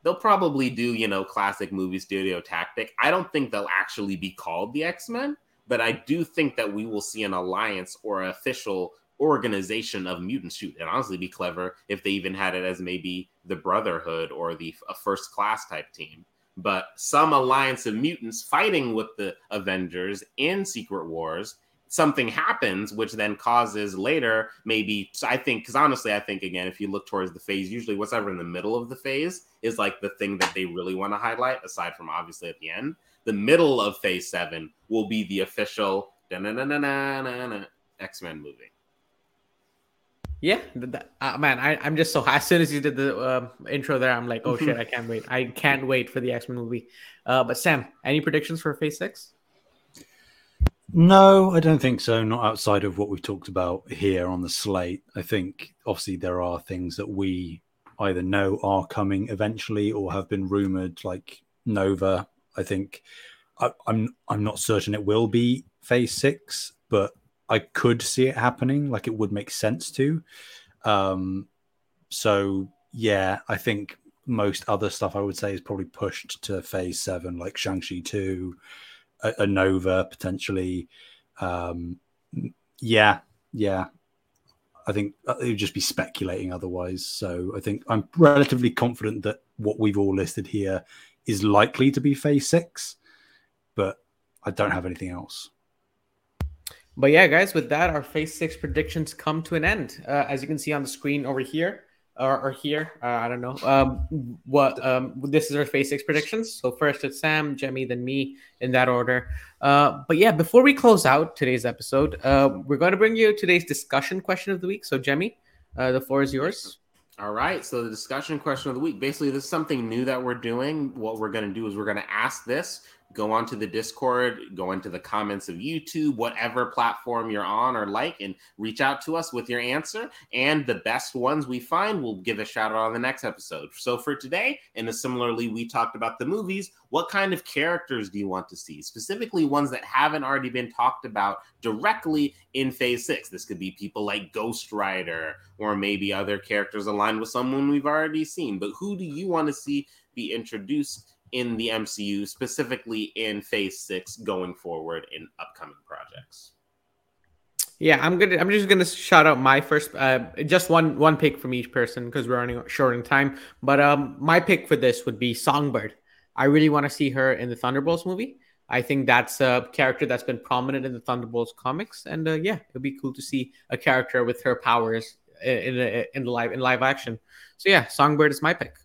they'll probably do, you know, classic movie studio tactic. I don't think they'll actually be called the X-Men, but I do think that we will see an alliance or an official organization of mutants shoot and honestly be clever if they even had it as maybe the brotherhood or the a first class type team but some alliance of mutants fighting with the avengers in secret wars something happens, which then causes later maybe. So I think, because honestly, I think again, if you look towards the phase, usually what's ever in the middle of the phase is like the thing that they really want to highlight, aside from obviously at the end. The middle of phase seven will be the official X Men movie. Yeah, that, uh, man, I, I'm just so as soon as you did the uh, intro there, I'm like, oh <laughs> shit, I can't wait. I can't wait for the X Men movie. Uh, but Sam, any predictions for Phase Six? No, I don't think so. Not outside of what we've talked about here on the slate. I think obviously there are things that we either know are coming eventually or have been rumored, like Nova. I think I, am I'm, I'm not certain it will be Phase Six, but I could see it happening. Like it would make sense to. Um, so yeah, I think most other stuff I would say is probably pushed to Phase Seven, like Shang Chi two a, a Nova potentially. Um, yeah, yeah. I think uh, it would just be speculating otherwise. So I think I'm relatively confident that what we've all listed here is likely to be phase six, but I don't have anything else. But yeah, guys, with that, our phase six predictions come to an end. Uh, as you can see on the screen over here, or, or here. Uh, I don't know. Um, what um, this is our phase six predictions. So first it's Sam, Jemmy, then me in that order. Uh, but yeah, before we close out today's episode, uh, we're going to bring you today's discussion question of the week. So Jemmy, uh, the floor is yours. All right. So the discussion question of the week. Basically, this is something new that we're doing. What we're going to do is we're going to ask this go onto the Discord, go into the comments of YouTube, whatever platform you're on or like, and reach out to us with your answer. And the best ones we find, we'll give a shout out on the next episode. So for today, and similarly, we talked about the movies. What kind of characters do you want to see? Specifically, ones that haven't already been talked about directly in Phase Six. This could be people like Ghost Rider, or maybe other characters aligned with someone we've already seen. But who do you want to see be introduced in the MCU, specifically in Phase Six, going forward in upcoming projects. Yeah, I'm gonna. I'm just gonna shout out my first, uh, just one one pick from each person because we're running short in time. But um, my pick for this would be Songbird. I really want to see her in the Thunderbolts movie. I think that's a character that's been prominent in the Thunderbolts comics, and uh, yeah, it'd be cool to see a character with her powers in in, in live in live action. So yeah, Songbird is my pick.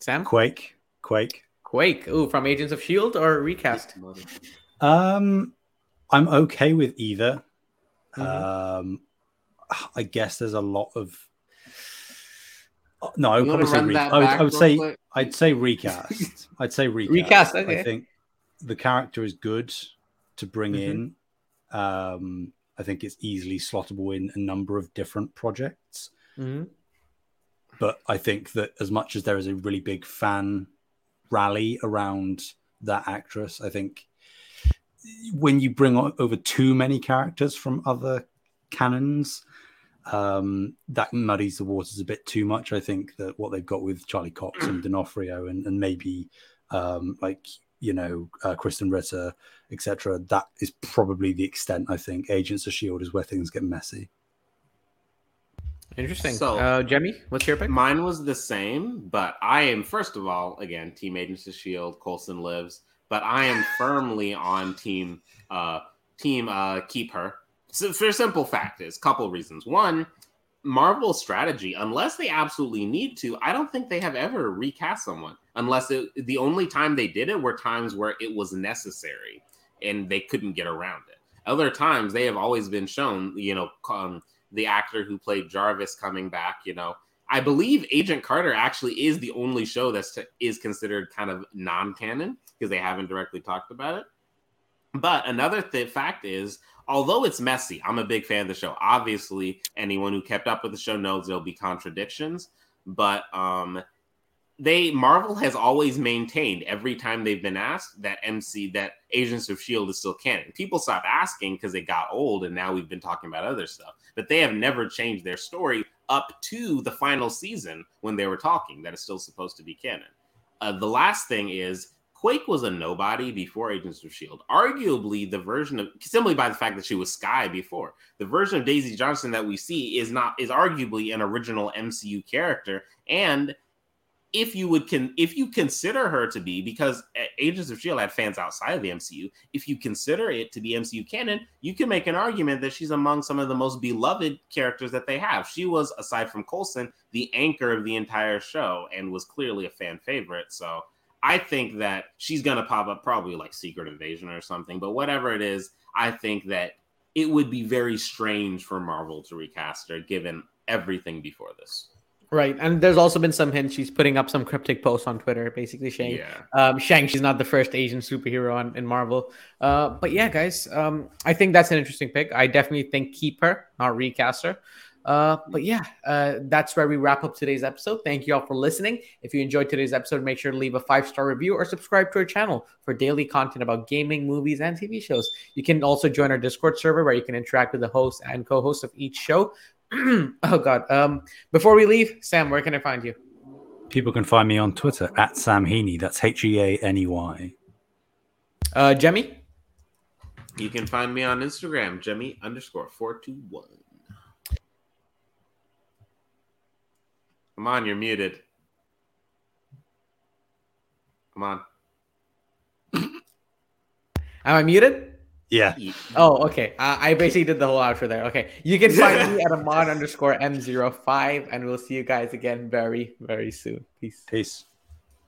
Sam Quake. Quake. Quake. Ooh, from Agents of Shield or recast? Um, I'm okay with either. Mm-hmm. Um, I guess there's a lot of. No, I would probably say. Re- I would, I would say. Quick? I'd say recast. <laughs> I'd say recast. Recast. Okay. I think the character is good to bring mm-hmm. in. Um, I think it's easily slottable in a number of different projects. Mm-hmm. But I think that as much as there is a really big fan rally around that actress. I think when you bring over too many characters from other canons, um, that muddies the waters a bit too much. I think that what they've got with Charlie Cox and <clears throat> D'Onofrio and, and maybe um, like you know uh, Krysten Ritter, etc. That is probably the extent. I think Agents of Shield is where things get messy. Interesting. So, uh, Jemmy, what's your pick? Mine was the same, but I am first of all again Team Agents of Shield. Coulson lives, but I am firmly on Team uh, Team uh, Keep Her. So for simple fact is a couple reasons. One, Marvel strategy, unless they absolutely need to, I don't think they have ever recast someone. Unless it, the only time they did it were times where it was necessary and they couldn't get around it. Other times they have always been shown, you know, um, the actor who played Jarvis coming back, you know. I believe Agent Carter actually is the only show that's is considered kind of non-canon because they haven't directly talked about it. But another th- fact is, although it's messy, I'm a big fan of the show. Obviously, anyone who kept up with the show knows there'll be contradictions, but um, they Marvel has always maintained every time they've been asked that MC that Agents of Shield is still canon. People stopped asking because it got old, and now we've been talking about other stuff. But they have never changed their story up to the final season when they were talking that is still supposed to be canon. Uh, the last thing is Quake was a nobody before Agents of Shield. Arguably, the version of simply by the fact that she was Skye before the version of Daisy Johnson that we see is not is arguably an original MCU character and if you would can if you consider her to be because eh, Agents of Shield had fans outside of the MCU, if you consider it to be MCU canon, you can make an argument that she's among some of the most beloved characters that they have. She was aside from Coulson the anchor of the entire show and was clearly a fan favorite. So I think that she's gonna pop up probably like Secret Invasion or something, but whatever it is, I think that it would be very strange for Marvel to recast her given everything before this. Right, and there's also been some hints she's putting up some cryptic posts on Twitter, basically saying, yeah. um, Shang-Chi's not the first Asian superhero on in Marvel." Uh, but yeah, guys, um, I think that's an interesting pick. I definitely think keep her, not recast her. Uh, but yeah, uh, that's where we wrap up today's episode. Thank you all for listening. If you enjoyed today's episode, make sure to leave a five star review or subscribe to our channel for daily content about gaming, movies, and TV shows. You can also join our Discord server where you can interact with the host and co host of each show. <clears throat> oh God. Um, before we leave, Sam, where can I find you? People can find me on Twitter at Sam Heaney. That's H E A N E Y. Uh, Jemmy? You can find me on Instagram, Jemmy underscore 421. Come on, you're muted. Come on. <laughs> Am I muted? Yeah. Oh, okay. Uh, I basically did the whole outro there. Okay. You can find me <laughs> at Amaan underscore M05, and we'll see you guys again very, very soon. Peace. Peace.